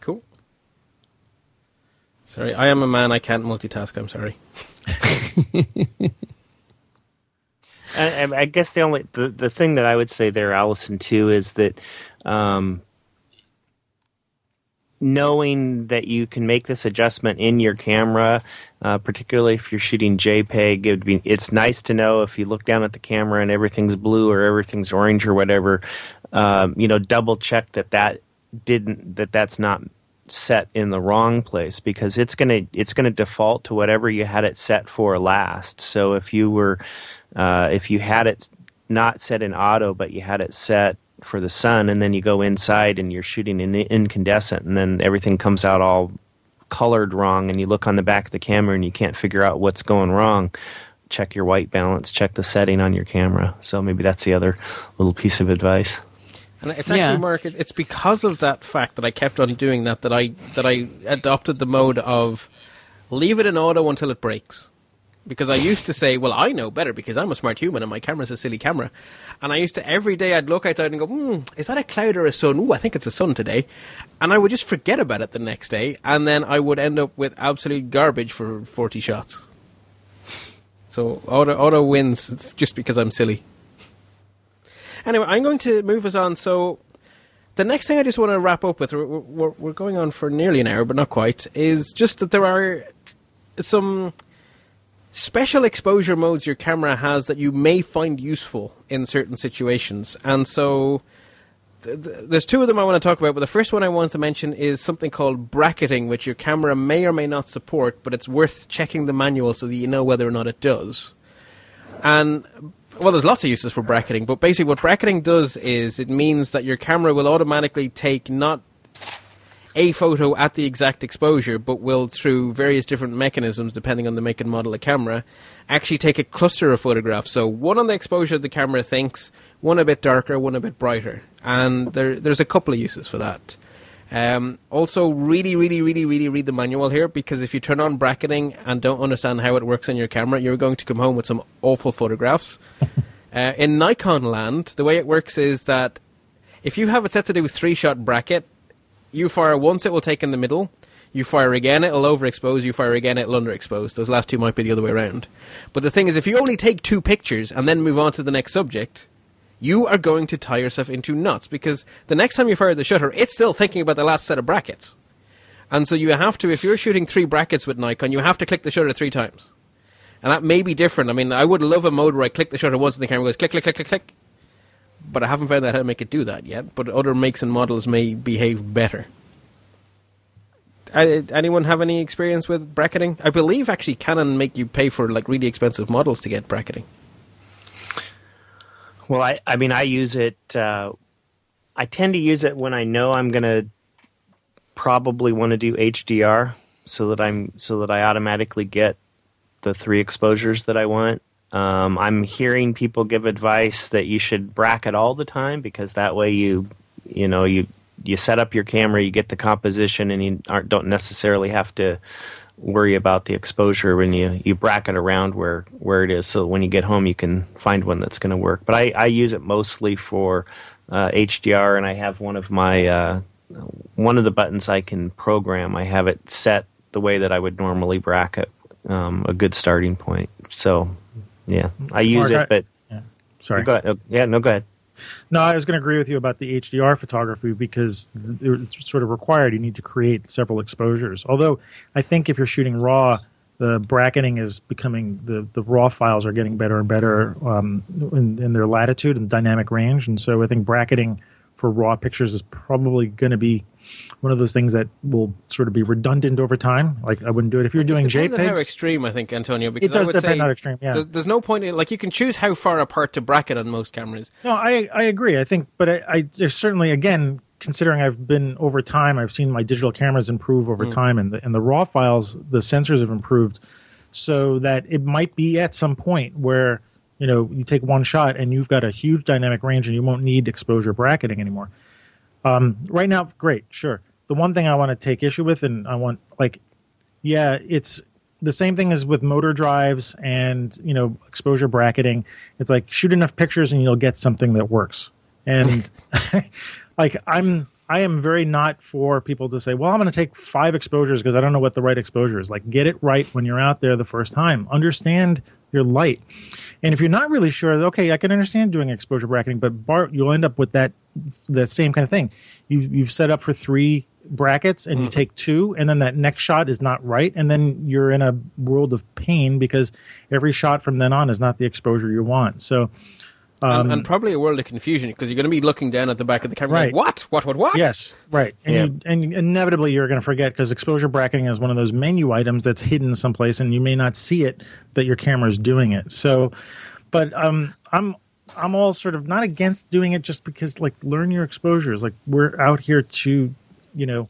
Cool. Sorry, I am a man. I can't multitask. I'm sorry. And, and I guess the only the, the thing that I would say there, Allison, too, is that um, knowing that you can make this adjustment in your camera, uh, particularly if you're shooting JPEG, it would be it's nice to know if you look down at the camera and everything's blue or everything's orange or whatever. Um, you know, double check that that didn't that that's not set in the wrong place because it's gonna it's gonna default to whatever you had it set for last. So if you were uh, if you had it not set in auto but you had it set for the sun and then you go inside and you're shooting in incandescent and then everything comes out all colored wrong and you look on the back of the camera and you can't figure out what's going wrong check your white balance check the setting on your camera so maybe that's the other little piece of advice And it's Yeah. Mark, it's because of that fact that I kept on doing that that I that I adopted the mode of leave it in auto until it breaks. Because I used to say, well, I know better because I'm a smart human and my camera's a silly camera. And I used to every day I'd look outside and go, hmm, is that a cloud or a sun? Ooh, I think it's a sun today. And I would just forget about it the next day, and then I would end up with absolute garbage for 40 shots. So auto auto wins just because I'm silly. Anyway, I'm going to move us on. So, the next thing I just want to wrap up with, we're, we're, we're going on for nearly an hour, but not quite, is just that there are some special exposure modes your camera has that you may find useful in certain situations. And so, th- th- there's two of them I want to talk about, but the first one I want to mention is something called bracketing, which your camera may or may not support, but it's worth checking the manual so that you know whether or not it does. And well, there's lots of uses for bracketing, but basically what bracketing does is it means that your camera will automatically take not a photo at the exact exposure, but will, through various different mechanisms, depending on the make and model of camera, actually take a cluster of photographs. So one on the exposure the camera thinks, one a bit darker, one a bit brighter, and there, there's a couple of uses for that. Um, also, really, really, really, really read the manual here because if you turn on bracketing and don't understand how it works on your camera, you're going to come home with some awful photographs. uh, in Nikon land, the way it works is that if you have it set to do three shot bracket, you fire once, it will take in the middle. You fire again, it'll overexpose. You fire again, it'll underexpose. Those last two might be the other way around. But the thing is, if you only take two pictures and then move on to the next subject, you are going to tie yourself into knots because the next time you fire the shutter, it's still thinking about the last set of brackets. And so you have to, if you're shooting three brackets with Nikon, you have to click the shutter three times. And that may be different. I mean, I would love a mode where I click the shutter once and the camera goes click, click, click, click, click. But I haven't found out how to make it do that yet. But other makes and models may behave better. Uh, anyone have any experience with bracketing? I believe actually Canon make you pay for like really expensive models to get bracketing. Well, I, I mean, I use it. Uh, I tend to use it when I know I'm going to probably want to do HDR, so that I'm so that I automatically get the three exposures that I want. Um, I'm hearing people give advice that you should bracket all the time because that way you, you know, you you set up your camera, you get the composition, and you don't necessarily have to worry about the exposure when you, you bracket around where, where it is. So when you get home, you can find one that's going to work. But I, I use it mostly for uh, HDR, and I have one of my uh, one of the buttons I can program. I have it set the way that I would normally bracket um, a good starting point. So yeah, I use Mark, it. But yeah. sorry, go ahead. Yeah, no, go ahead. No, I was going to agree with you about the HDR photography because it's sort of required. You need to create several exposures. Although I think if you're shooting RAW, the bracketing is becoming the, the raw files are getting better and better um, in, in, their latitude and dynamic range, and so I think bracketing for raw pictures is probably going to be one of those things that will sort of be redundant over time. Like I wouldn't do it if you're doing JPEGs. how extreme I think Antonio. Because it does depend on extreme. Yeah. There's, there's, no point. In, like you can choose how far apart to bracket on most cameras. No, I I agree. I think, but I, I there's certainly again considering I've been over time, I've seen my digital cameras improve over mm. time, and the, and the raw files, the sensors have improved, so that it might be at some point where you know you take one shot and you've got a huge dynamic range and you won't need exposure bracketing anymore. Um, right now, great, sure the one thing I want to take issue with, and I want like, yeah, it's the same thing as with motor drives and you know exposure bracketing. It's like shoot enough pictures and you'll get something that works. And like I'm I am very not for people to say, well, I'm going to take five exposures because I don't know what the right exposure is. Like, get it right when you're out there the first time. Understand your light. And if you're not really sure, okay, I can understand doing exposure bracketing, but Bart, you'll end up with that that same kind of thing. You, you've set up for three brackets and mm. you take two and then that next shot is not right and then you're in a world of pain because every shot from then on is not the exposure you want so um, and, and, probably a world of confusion because you're going to be looking down at the back of the camera right. Like, what? What what what? Yes right. And, yeah. you, and inevitably you're going to forget because exposure bracketing is one of those menu items that's hidden someplace and you may not see it that your camera is doing it. So but um, i'm i'm all sort of not against doing it just because like learn your exposures. Like we're out here to you know,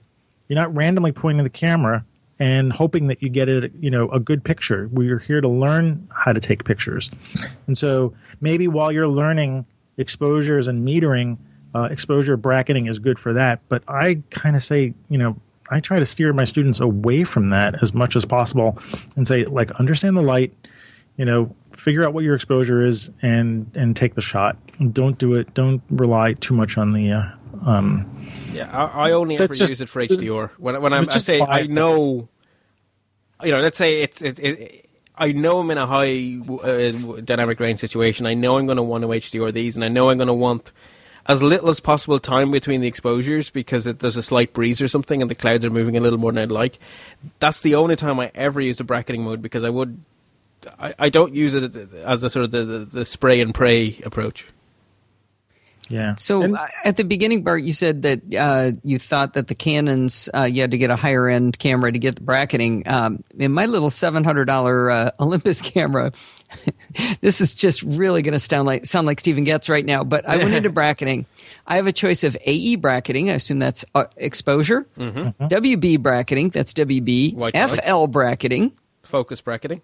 you're not randomly pointing the camera and hoping that you get it, you know, a good picture. We're here to learn how to take pictures. And so maybe while you're learning exposures and metering, uh, exposure bracketing is good for that. But I kind of say, you know, I try to steer my students away from that as much as possible and say, like, understand the light, you know, figure out what your exposure is and and take the shot. Don't do it. Don't rely too much on the uh, um, yeah, I, I only ever just, use it for HDR. When, when I'm, I say I know, you know, let's say it's it, it, I know I'm in a high uh, dynamic range situation. I know I'm going to want to HDR these, and I know I'm going to want as little as possible time between the exposures because it, there's a slight breeze or something, and the clouds are moving a little more than I'd like. That's the only time I ever use a bracketing mode because I would. I, I don't use it as a sort of the, the, the spray and pray approach. Yeah. So And- uh, at the beginning, Bart, you said that uh, you thought that the Canons uh, you had to get a higher end camera to get the bracketing. Um, in my little seven hundred dollar uh, Olympus camera, this is just really going to sound like sound like Stephen Getz right now. But I went into bracketing. I have a choice of AE bracketing. I assume that's uh, exposure. WB bracketing. That's WB. White balance. FL bracketing. Focus bracketing.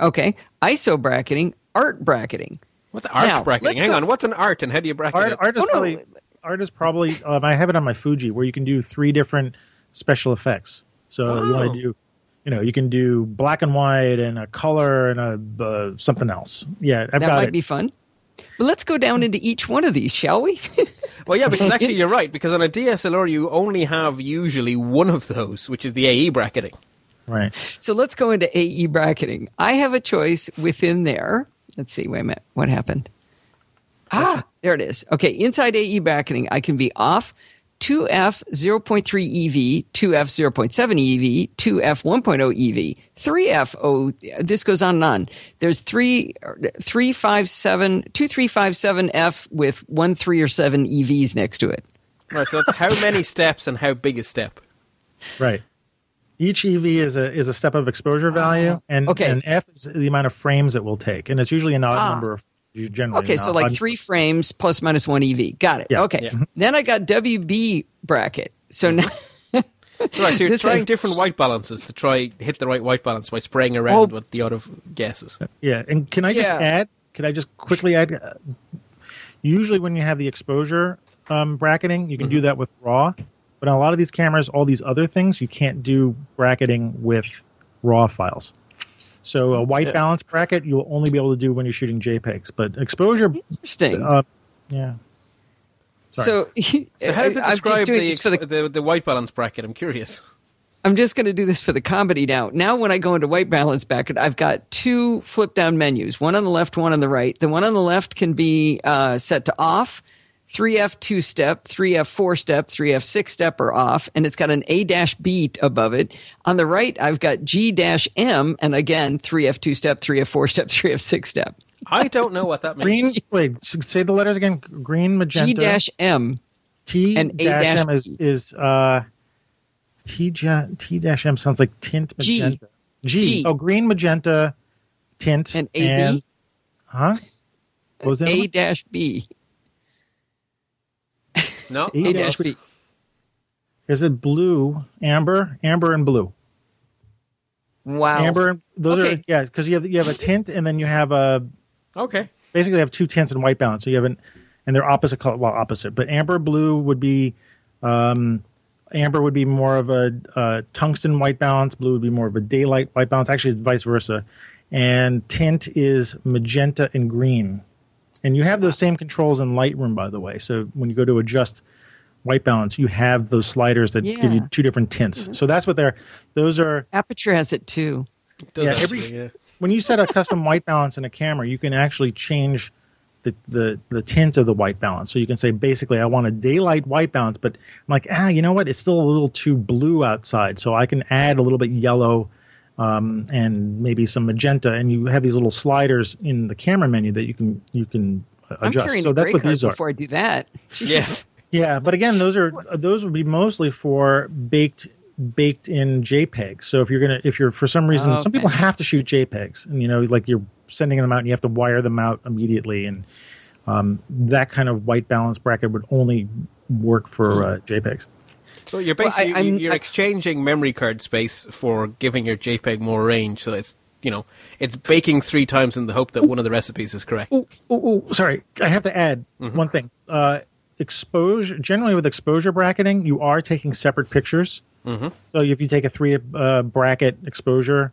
Okay. ISO bracketing. Art bracketing. What's art Now, bracketing? Hang go- on. What's an art and how do you bracket art, it? art is Oh, no. probably art is probably um, I have it on my Fuji where you can do three different special effects. So you Oh. want to do, you know, you can do black and white and a color and a uh, something else. Yeah, I've That got might it. be fun. But let's go down into each one of these, shall we? Well, yeah, because actually you're right. Because on a DSLR, you only have usually one of those, which is the AE bracketing. right. So let's go into AE bracketing. I have a choice within there. Let's see. Wait a minute. What happened? Ah, there it is. Okay, inside AE bracketing, I can be off 2F 0.3 EV, 2F 0.7 EV, 2F 1.0 EV, 3F O. This goes on and on. There's three, three five seven, two three five seven F with one three or seven EVs next to it. Right. So that's how many steps and how big a step. Right. Each EV is a is a step of exposure value, and Ah, okay. and F is the amount of frames it will take, and it's usually an odd Ah. number of generally. Okay, an so odd- like three frames plus minus one EV. Got it. Yeah. Okay. Yeah. Then I got WB bracket. So now. Right. So you're This trying has- different white balances to try hit the right white balance by spraying around Oh. with the other guesses. Yeah, and can I just Yeah. add? Can I just quickly add? uh, Usually, when you have the exposure um, bracketing, you can Mm-hmm. do that with RAW. But on a lot of these cameras, all these other things, you can't do bracketing with RAW files. So a white balance bracket, you'll only be able to do when you're shooting JPEGs. But exposure, Interesting. uh, yeah. so, So how does it describe the, this for the the the white balance bracket? I'm curious. I'm just going to do this for the comedy now. Now, when I go into white balance bracket, I've got two flip down menus, one on the left, one on the right. The one on the left can be uh, set to off, 3F two step, 3F four step, 3F six step or off, and it's got an A dash B above it. On the right, I've got G dash M, and again, 3F two step, 3F four step, 3F six step. I don't know what that means. Green. Wait, say the letters again. Green, magenta. G dash M. T and A dash dash M is is uh, T T dash M sounds like tint G. magenta. G. G. Oh, green magenta tint And AB? huh? What was that? A dash B. No. A A dash B. Is it blue, amber, amber, and blue? Wow. Amber. and- Those are yeah, because you have you have a tint and then you have a Okay. basically you have two tints in white balance. So you have an and they're opposite color. Well, opposite, but amber blue would be. Um, amber would be more of a uh, tungsten white balance. Blue would be more of a daylight white balance. Actually, it's vice versa. And tint is magenta and green. And you have those same controls in Lightroom, by the way. So when you go to adjust white balance, you have those sliders that give you two different tints. So that's what they're. Those are Aperture has it too. It does Yeah, every- yeah. when you set a custom white balance in a camera, you can actually change the, the, the tint of the white balance. So you can say basically, I want a daylight white balance, but I'm like, ah, you know what? It's still a little too blue outside, so I can add a little bit yellow um, and maybe some magenta, and you have these little sliders in the camera menu that you can you can uh, I'm adjust. So that's what these are. before I do that. Yes. Yeah, but again, those are those would be mostly for baked baked in JPEGs. So if you're gonna if you're for some reason some Okay. people have to shoot JPEGs and you know like you're sending them out and you have to wire them out immediately and um, that kind of white balance bracket would only work for uh, JPEGs. So you're Well, I- basically I'm- you're I- exchanging memory card space for giving your JPEG more range. So it's you know it's baking three times in the hope that one of the recipes is correct. Oh, oh, oh, sorry, I have to add one thing. Uh, exposure generally with exposure bracketing, you are taking separate pictures. Mm-hmm. So if you take a three uh, bracket exposure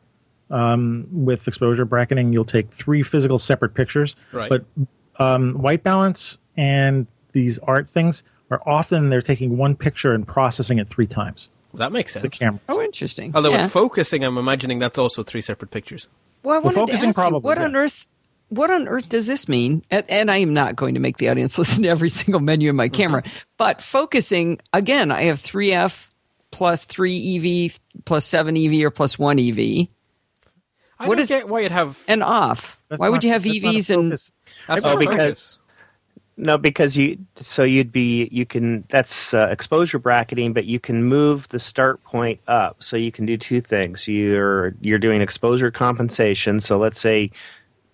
um, with exposure bracketing, you'll take three physical separate pictures. Right. But um, white balance and these art things are often they're taking one picture and processing it three times. That makes sense. The camera. Oh, interesting. Although yeah. with focusing, I'm imagining that's also three separate pictures. well, I Well, wanted to focusing ask you, what yeah. on earth? What on earth does this mean? And, and I am not going to make the audience listen to every single menu in my mm-hmm. camera. But focusing again, I have three F plus three EV plus seven EV or plus one EV I What don't is- get why you'd have. and off. That's Why would you have that's not a EVs and focus. That's Oh, because- focus. No, because you so you'd be you can that's uh, exposure bracketing, but you can move the start point up. So you can do two things. You're you're doing exposure compensation. So let's say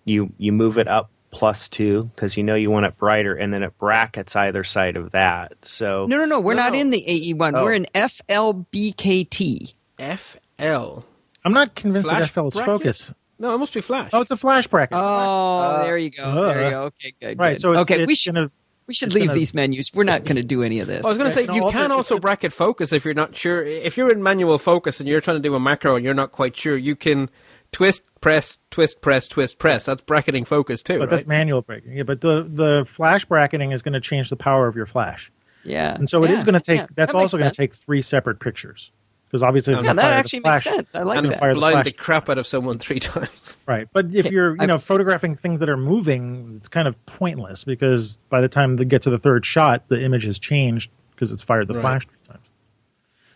you you move it up plus two because you know you want it brighter, and then it brackets either side of that. So No, no, no. We're No, not no. in the AE one. Oh. We're in FLBKT. FL. I'm not convinced Flash that FL is bracket? focus. No, it must be Flash. Oh, it's a flash bracket. Oh, there you go. there you uh, go. Okay, good. right. good. So it's, okay, we should gonna we should leave gonna- these menus. We're not going to do any of this. I was going to say No, you can do- also bracket focus if you're not sure. If you're in manual focus and you're trying to do a macro and you're not quite sure, you can twist, press, twist, press, twist, press. That's bracketing focus too, but right? that's manual bracket. Yeah, but the the flash bracketing is going to change the power of your flash, yeah, and so it yeah, is going to take. yeah, that's that also going to take three separate pictures because obviously, Yeah, that fire the actually flash, makes sense. I like and that. fire the blind the flash. crap out of someone three times. Right, but if you're you I- know photographing things that are moving, it's kind of pointless because by the time they get to the third shot, the image has changed because it's fired the Right. flash three times.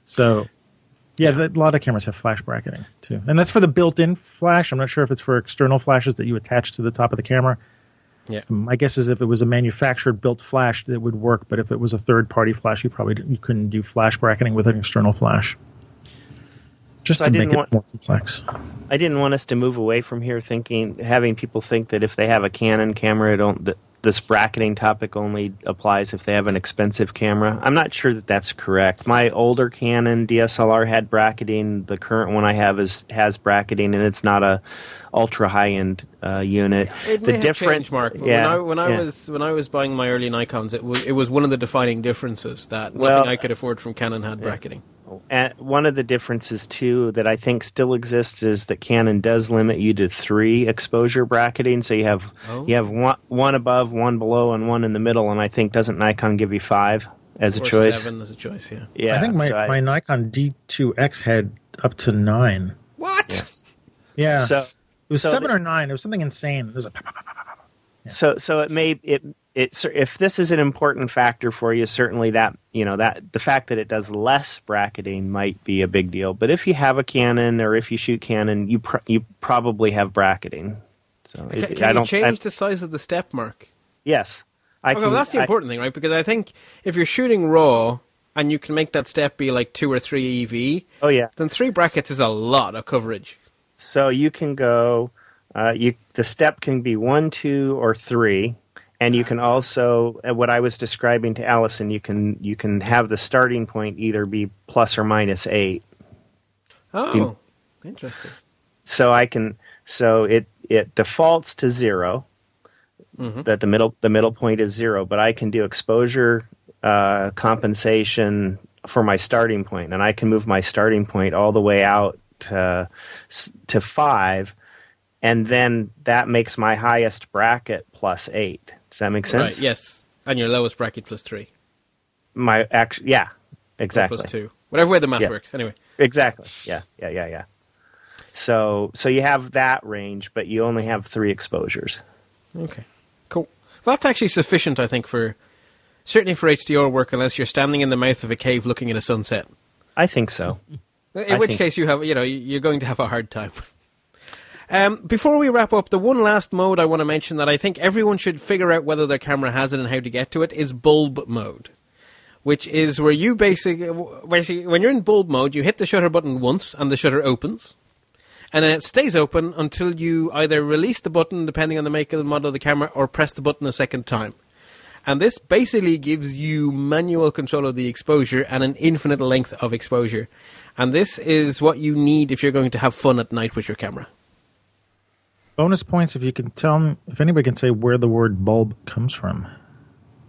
So, yeah, the- a lot of cameras have flash bracketing too, and that's for the built-in flash. I'm not sure if it's for external flashes that you attach to the top of the camera. Yeah. Um, my guess is if it was a manufactured built flash, that would work. But if it was a third-party flash, you probably you couldn't do flash bracketing with an external flash. Just So I to make didn't it want- more complex. I didn't want us to move away from here thinking having people think that if they have a Canon camera, it don't that this bracketing topic only applies if they have an expensive camera. I'm not sure that that's correct. My older Canon DSLR had bracketing. The current one I have is has bracketing, and it's not a ultra high end uh, unit. It the may have changed, Mark. Yeah, when I when I yeah. was when I was buying my early Nikon's, it was it was one of the defining differences that Well- nothing I could afford from Canon had bracketing. And one of the differences too that I think still exists is that Canon does limit you to three exposure bracketing. So you have Oh. you have one one above, one below, and one in the middle. And I think doesn't Nikon give you five as a Or choice? seven as a choice. Yeah. Yeah, I think my, so I- my Nikon D2X had up to nine. What? Yeah. so it was so seven the- or nine. It was something insane. It was like, so so it may it if this is an important factor for you certainly that you know that the fact that it does less bracketing might be a big deal but if you have a canon or if you shoot canon you pr- you probably have bracketing so Can, it, can you change I- the size of the step, Mark? yes i Okay, can well, that's the I- important thing, right? Because I think if you're shooting raw and you can make that step be like two or three EV, oh yeah then three brackets is a lot of coverage. So you can go. Uh, you the step can be one, two, or three, and you can also uh, what I was describing to Allison. You can you can have the starting point either be plus or minus eight. Oh, You- interesting. So I can so it it defaults to 0 That the middle the middle point is zero, but I can do exposure uh, compensation for my starting point, and I can move my starting point all the way out to to five, and then that makes my highest bracket plus eight. Does that make sense? Right. Yes, and your lowest bracket plus three, My act, yeah, exactly. plus two, whatever way the math Yeah. works. Anyway. Exactly. Yeah, yeah, yeah, yeah. So so you have that range, but you only have three exposures. Okay, cool. Well, that's actually sufficient, I think, for certainly for HDR work, unless you're standing in the mouth of a cave looking at a sunset. I think so. In I which case, you have you know you're going to have a hard time. Um, before we wrap up, the one last mode I want to mention that I think everyone should figure out whether their camera has it and how to get to it is bulb mode, which is where you basically, when you're in bulb mode, you hit the shutter button once and the shutter opens, and then it stays open until you either release the button, depending on the make and the model of the camera, or press the button a second time. And this basically gives you manual control of the exposure and an infinite length of exposure. And this is what you need if you're going to have fun at night with your camera. Bonus points if you can tell me, if anybody can say where the word bulb comes from.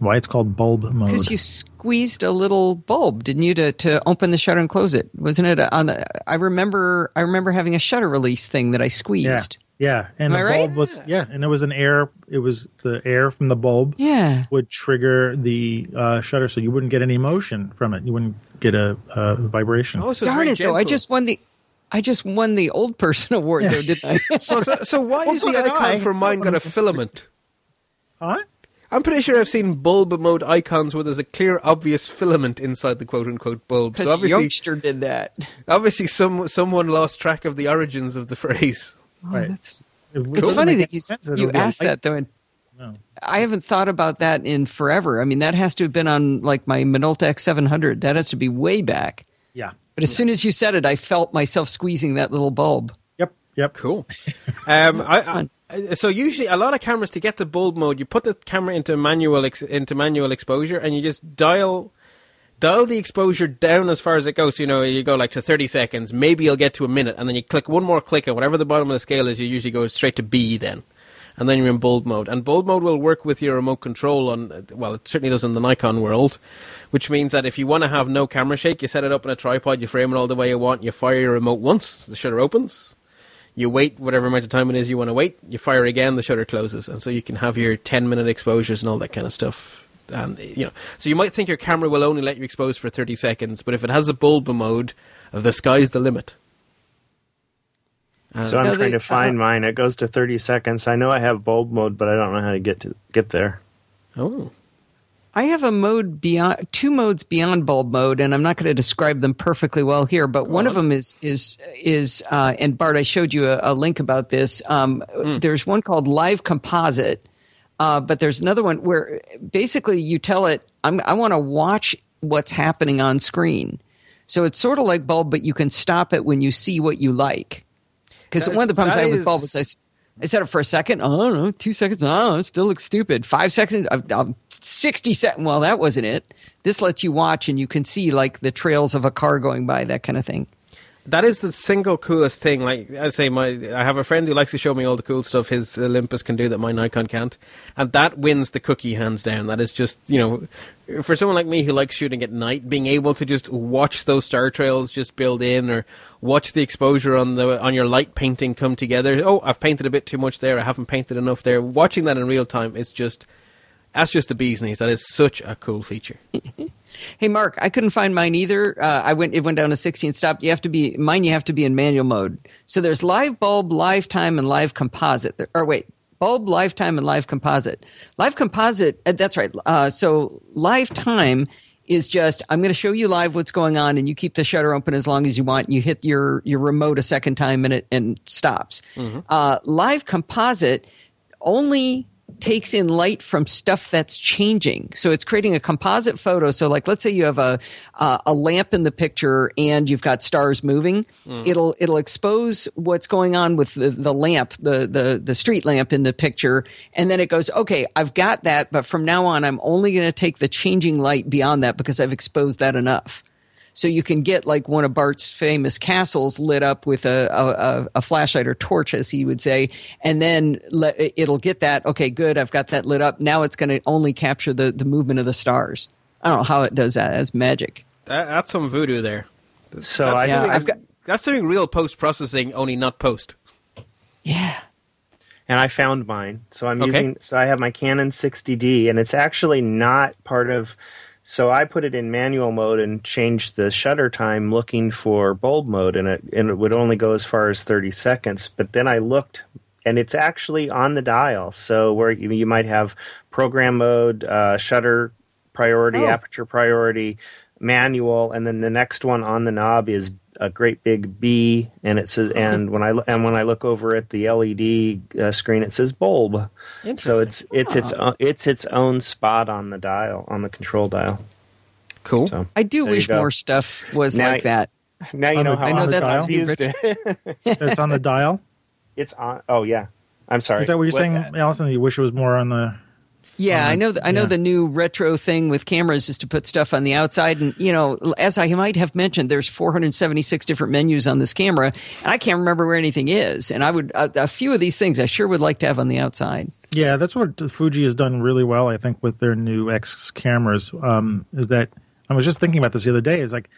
Why it's called bulb mode. Because you squeezed a little bulb, didn't you, to, to open the shutter and close it? Wasn't it on the? I remember. I remember having a shutter release thing that I squeezed. Yeah. Yeah, And Am the I right? bulb was yeah, and it was an air it was the air from the bulb Yeah. would trigger the uh, shutter so you wouldn't get any motion from it. You wouldn't get a, a vibration. Oh, so Darn very it! Though I just won the. I just won the old person award, though, didn't I? So, so, so why Well, is the did icon I. for mine got a filament? Huh? I'm pretty sure I've seen bulb mode icons where there's a clear, obvious filament inside the quote unquote bulb. Because So obviously, youngster did that. obviously, some someone lost track of the origins of the phrase. Oh, right. that's- It It's funny that you sense that it you would be a asked light- that though. And I haven't thought about that in forever. I mean, that has to have been on like my Minolta X700. That has to be way back. Yeah. But as soon as you said it, I felt myself squeezing that little bulb. Yep. Yep. Cool. Um, I, I, so usually, a lot of cameras to get the bulb mode, you put the camera into manual ex, into manual exposure, and you just dial dial the exposure down as far as it goes. So, you know, you go like to thirty seconds. Maybe you'll get to a minute, and then you click one more click, and whatever the bottom of the scale is, you usually go straight to B then. And then you're in bulb mode, and bulb mode will work with your remote control on. Well, it certainly does in the Nikon world, which means that if you want to have no camera shake, you set it up in a tripod, you frame it all the way you want, you fire your remote once, the shutter opens, you wait whatever amount of time it is you want to wait, you fire again, the shutter closes, and so you can have your 10 minute exposures and all that kind of stuff. And you know, so you might think your camera will only let you expose for 30 seconds, but if it has a bulb mode, the sky's the limit. So I'm No, trying they- to find uh, mine. It goes to 30 seconds. I know I have bulb mode, but I don't know how to get to get there. Oh, I have a mode beyond two modes beyond bulb mode, and I'm not going to describe them perfectly well here. But one of them is is is uh, and Bart, I showed you a, a link about this. Um, There's one called Live Composite, uh, but there's another one where basically you tell it, I'm, I want to watch what's happening on screen. So it's sort of like bulb, but you can stop it when you see what you like. Because one of the problems I with is- bulb is I, I set it for a second. Oh, I don't know, two seconds. Oh, it still looks stupid. Five seconds. I'm, I'm 60 seconds. Well, that wasn't it. This lets you watch and you can see like the trails of a car going by, that kind of thing. That is the single coolest thing. Like I say, my I have a friend who likes to show me all the cool stuff his Olympus can do that my Nikon can't, and that wins the cookie hands down. That is just you know, for someone like me who likes shooting at night, being able to just watch those star trails just build in, or watch the exposure on the on your light painting come together. Oh, I've painted a bit too much there. I haven't painted enough there. Watching that in real time, it's just that's just the bee's knees. That is such a cool feature. Hey, Mark, I couldn't find mine either. Uh, I went, it went down to 60 and stopped. You have to be, mine, you have to be in manual mode. So there's live bulb, live time, and live composite. There, or wait, bulb, live time, and live composite. Live composite, uh, that's right. Uh, so live time is just, I'm going to show you live what's going on, and you keep the shutter open as long as you want. You hit your, your remote a second time, and it and stops. Uh, live composite only takes in light from stuff that's changing. So it's creating a composite photo. So like let's say you have a uh, a lamp in the picture and you've got stars moving. It'll it'll expose what's going on with the, the lamp, the, the the street lamp in the picture, and then it goes, okay, I've got that, but from now on, I'm only going to take the changing light beyond that because I've exposed that enough. So you can get like one of Bart's famous castles lit up with a, a, a- a flashlight or torch, as he would say, and then let, it'll get that. Okay, good. I've got that lit up. Now it's going to only capture the, the movement of the stars. I don't know how it does that as magic. That, that's some voodoo there. So I Yeah, doing, I've got- that's doing real post processing, only not post. Yeah. and I found mine. So I'm Okay. using so I have my Canon 60D and it's actually not part of so I put it in manual mode and changed the shutter time looking for bulb mode and it and it would only go as far as 30 seconds, but then I looked and it's actually on the dial. So where you, you might have program mode, uh, shutter priority, Oh. aperture priority, manual, and then the next one on the knob is a great big B, and it says. And when I lo- and when I look over at the LED uh, screen, it says bulb. So it's it's its o- it's its own spot on the dial on the control dial. Cool. So I do wish more stuff was Now like that. now you On know the- how I know I that's confused it. It's on the dial. it's on. Oh yeah, I'm sorry. Is that what you're saying, Allison? You wish it was more on the. Yeah, I know. th- I know yeah. the new retro thing with cameras is to put stuff on the outside, and you know, as I might have mentioned, there's 476 different menus on this camera, and I can't remember where anything is. And I would a, a few of these things I sure would like to have on the outside. Yeah, that's what Fuji has done really well, I think, with their new X cameras. Um, is that I was just thinking about this the other day. Is like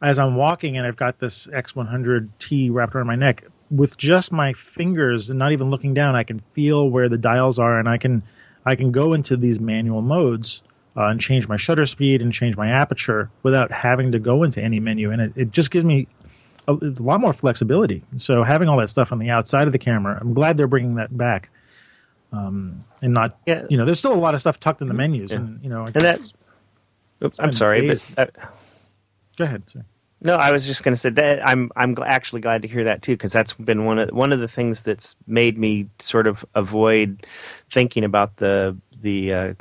as I'm walking and I've got this X100T wrapped around my neck, with just my fingers and not even looking down, I can feel where the dials are, and I can I can go into these manual modes uh, and change my shutter speed and change my aperture without having to go into any menu, and it, it just gives me a, a lot more flexibility. So having all that stuff on the outside of the camera, I'm glad they're bringing that back. Um, and not, Yeah. you know, there's still a lot of stuff tucked in the menus, and you know, And that- Oops, I'm sorry, days- but uh, go ahead. Sorry. No, I was just going to say that I'm I'm actually glad to hear that too because that's been one of one of the things that's made me sort of avoid thinking about the the uh,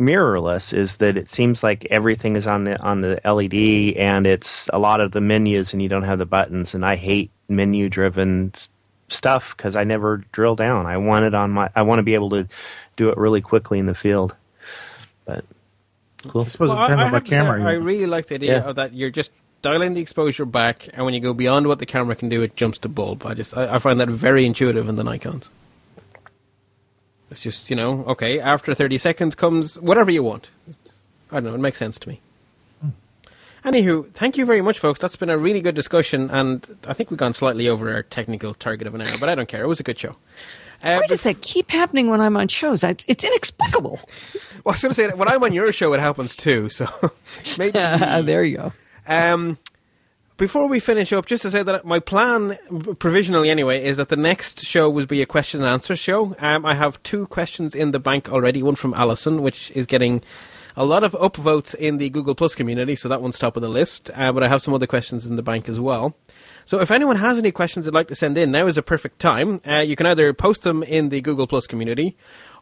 mirrorless is that it seems like everything is on the on the LED and it's a lot of the menus and you don't have the buttons and I hate menu driven stuff because I never drill down. I want it on my I want to be able to do it really quickly in the field. But cool. I suppose Well, it depends I, I on have what to say, camera. I really like the idea Yeah. of that you're just dialing the exposure back, and when you go beyond what the camera can do, it jumps to bulb. I just I, I find that very intuitive in the Nikon's. It's just you know okay. After thirty seconds comes whatever you want. I don't know. It makes sense to me. Anywho, thank you very much, folks. That's been a really good discussion, and I think we've gone slightly over our technical target of an hour, but I don't care. It was a good show. Uh, Why does that keep happening when I'm on shows? It's, it's inexplicable. I was going to say, that when I'm on your show, it happens too. So maybe there you go. Um, before we finish up, just to say that my plan, provisionally anyway, is that the next show will be a question and answer show. Um, I have two questions in the bank already. One from Allison, which is getting a lot of upvotes in the Google Plus community, so that one's top of the list. Uh, but I have some other questions in the bank as well. So if anyone has any questions they'd like to send in, now is a perfect time. Uh, you can either post them in the Google Plus community,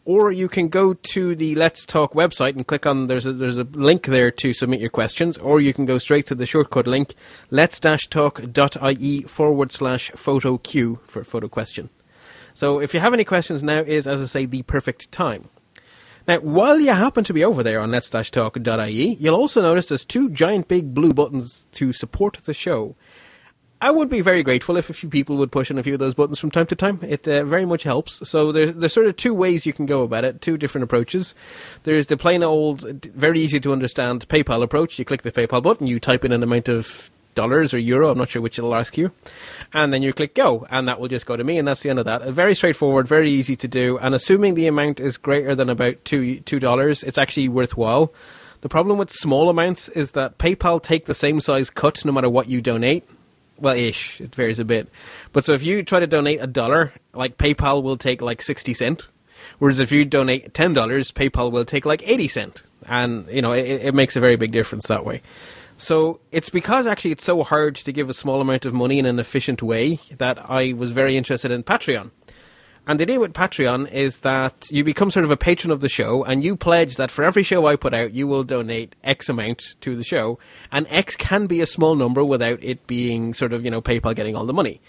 or you can go to the Let's Talk website and click on there's a there's a link there to submit your questions, or you can go straight to the shortcut link lets-talk.ie forward slash photo q for photo question. So if you have any questions, now is as I say the perfect time. Now, while you happen to be over there on lets-talk.ie, you'll also notice there's two giant big blue buttons to support the show. I would be very grateful if a few people would push on a few of those buttons from time to time. It uh, very much helps. So there's there's sort of two ways you can go about it, two different approaches. There's the plain old, very easy to understand PayPal approach. You click the PayPal button, you type in an amount of dollars or euro, I'm not sure which it'll ask you, and then you click go, and that will just go to me, and that's the end of that. Very straightforward, very easy to do, and assuming the amount is greater than about two two dollars, it's actually worthwhile. The problem with small amounts is that PayPal take the same size cut no matter what you donate well, ish. It varies a bit. But so if you try to donate a dollar, like PayPal will take like 60 cent. Whereas if you donate $10, PayPal will take like 80 cent. And, you know, it, it makes a very big difference that way. So it's because actually it's so hard to give a small amount of money in an efficient way that I was very interested in Patreon. And the idea with Patreon is that you become sort of a patron of the show, and you pledge that for every show I put out, you will donate X amount to the show. And X can be a small number without it being sort of, you know, PayPal getting all the money.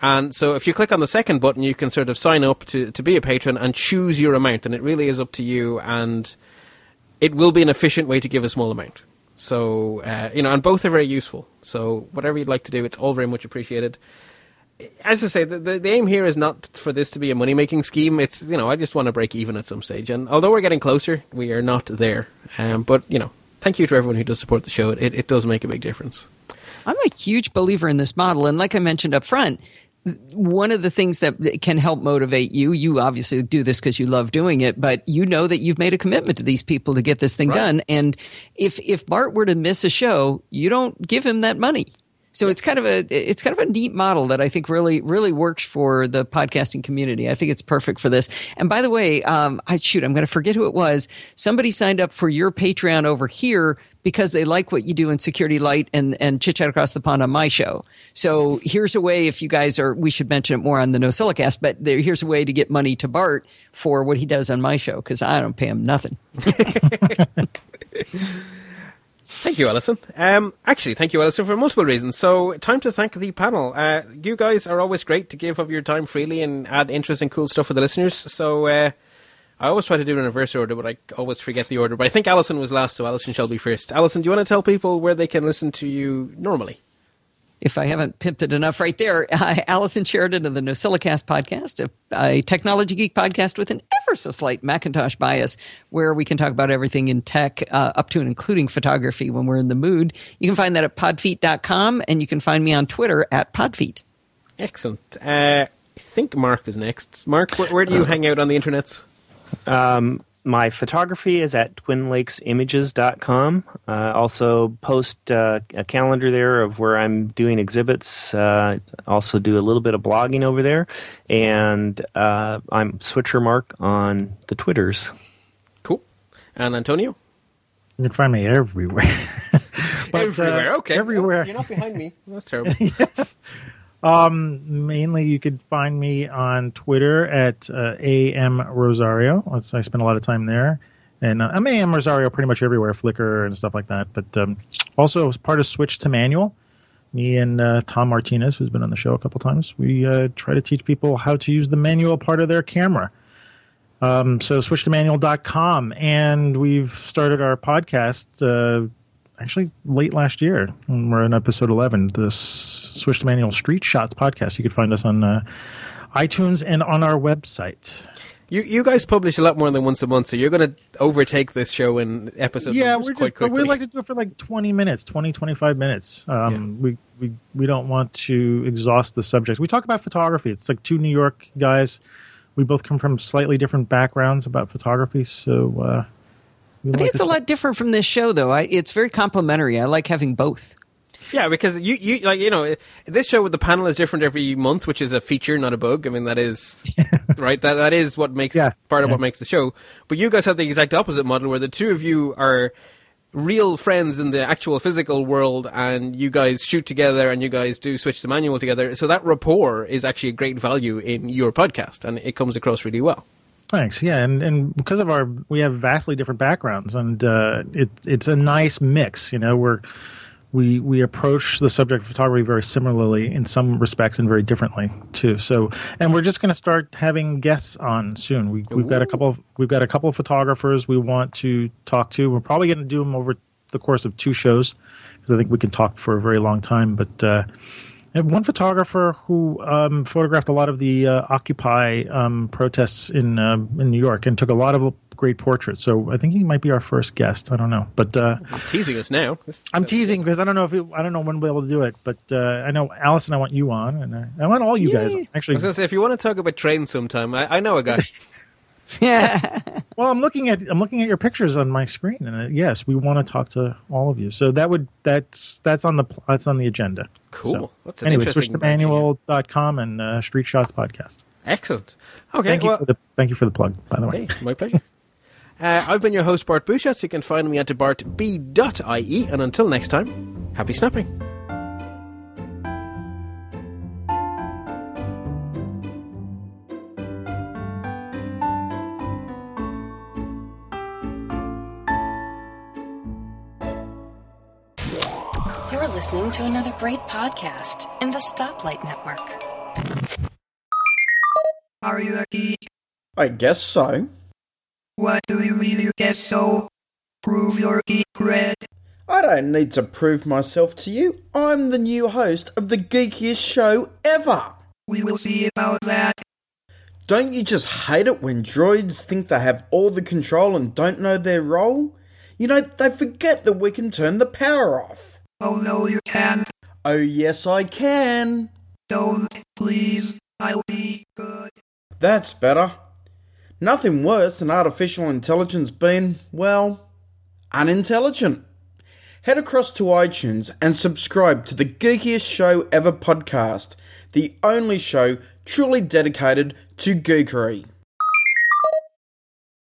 And so if you click on the second button, you can sort of sign up to, to be a patron and choose your amount. And it really is up to you, and it will be an efficient way to give a small amount. So, uh, you know, and both are very useful. So whatever you'd like to do, it's all very much appreciated as I say, the, the, the aim here is not for this to be a money making scheme. It's you know I just want to break even at some stage, and although we're getting closer, we are not there. Um, but you know, thank you to everyone who does support the show. It it does make a big difference. I'm a huge believer in this model. And like I mentioned up front, one of the things that can help motivate you, you obviously do this because you love doing it, but you know that you've made a commitment to these people to get this thing Right. done. And if, if Bart were to miss a show, you don't give him that money. So it's kind of a it's kind of a neat model that I think really really works for the podcasting community. I think it's perfect for this. And by the way, um, I shoot, I'm going to forget who it was. Somebody signed up for your Patreon over here because they like what you do in Security Light and and Chit Chat Across the Pond on my show. So here's a way if you guys are, we should mention it more on the NosillaCast, but there, here's a way to get money to Bart for what he does on my show because I don't pay him nothing. Thank you, Allison. Um, actually, thank you, Allison, for multiple reasons. So, time to thank the panel. Uh, you guys are always great to give of your time freely and add interesting, cool stuff for the listeners. So, uh, I always try to do it in reverse order, but I always forget the order. But I think Allison was last, so Allison shall be first. Allison, do you want to tell people where they can listen to you normally? If I haven't pimped it enough right there, uh, Allison Sheridan of the NosillaCast podcast, a, a technology geek podcast with an ever so slight Macintosh bias, where we can talk about everything in tech, uh, up to and including photography when we're in the mood. You can find that at podfeet.com, and you can find me on Twitter at podfeet. Excellent. Uh, I think Mark is next. Mark, where, where do you hang out on the internet? Um, my photography is at twinlakesimages.com. Uh, also post uh, a calendar there of where I'm doing exhibits. Uh, also do a little bit of blogging over there. And uh, I'm Switcher Mark on the Twitters. Cool. And Antonio? You can find me everywhere. But, uh, everywhere. okay, everywhere. Oh, you're not behind me. That's terrible. Mainly, you could find me on Twitter at uh, am Rosario. I spend a lot of time there, and uh, I'm am Rosario pretty much everywhere, Flickr and stuff like that. But um, also as part of Switch to Manual, me and uh, Tom Martinez, who's been on the show a couple times, we uh, try to teach people how to use the manual part of their camera. Um, so switchtomanual.com, and we've started our podcast uh, actually late last year. And we're in episode 11, this Switch to Manual Street Shots podcast. You can find us on uh, iTunes and on our website. You you guys publish a lot more than once a month, so you're going to overtake this show in episodes. yeah, we're just, but we like to do it for like 20 minutes, 20, 25 minutes. Um, we, we, we don't want to exhaust the subjects. We talk about photography. It's like two New York guys. We both come from slightly different backgrounds about photography, so uh, we I like think it's a lot different from this show, though. I, it's very complimentary. I like having both. Yeah, because you, you like you know this show with the panel is different every month, which is a feature, not a bug. I mean that is right. That that is what makes Yeah, part of yeah. what makes the show. But you guys have the exact opposite model, where the two of you are real friends in the actual physical world, and you guys shoot together, and you guys do Switch to Manual together. So that rapport is actually a great value in your podcast, and it comes across really well. Thanks. Yeah, and, and because of our we have vastly different backgrounds, and uh, it it's a nice mix. You know, we're we we approach the subject of photography very similarly in some respects and very differently too. So, and we're just going to start having guests on soon. We, we've got a couple of we've got a couple of photographers we want to talk to. We're probably going to do them over the course of two shows because I think we can talk for a very long time. But uh, I have one photographer who um, photographed a lot of the uh, Occupy um, protests in uh, in New York and took a lot of great portraits. So I think he might be our first guest. I don't know, but uh, Teasing us now. I'm teasing because I don't know if it, I don't know when we'll be able to do it. But uh, I know Allison, I want you on, and uh, I want all you guys. Yay. I was Actually, say, if you want to talk about trains sometime, I, I know a guy. Yeah. well, I'm looking at I'm looking at your pictures on my screen, and uh, yes, we want to talk to all of you. So that would that's that's on the that's on the agenda. Cool. So, That's an anyway, interesting switchtomanual.com and uh, Street Shots podcast. Excellent. Okay. Thank you for the thank you for the plug. By the way, Hey, my pleasure. Uh, I've been your host, Bart Busschots. You can find me at bartb.ie. And until next time, happy snapping. Listening to another great podcast in the Stoplight Network. Are you a geek? I guess so. What do you mean you guess so? Prove your geek cred. I don't need to prove myself to you. I'm the new host of the geekiest show ever. We will see about that. Don't you just hate it when droids think they have all the control and don't know their role? You know, they forget that we can turn the power off. Oh no, you can't. Oh, yes, I can. Don't, please. I'll be good. That's better. Nothing worse than artificial intelligence being, well, unintelligent. Head across to iTunes and subscribe to the Geekiest Show Ever podcast, the only show truly dedicated to geekery.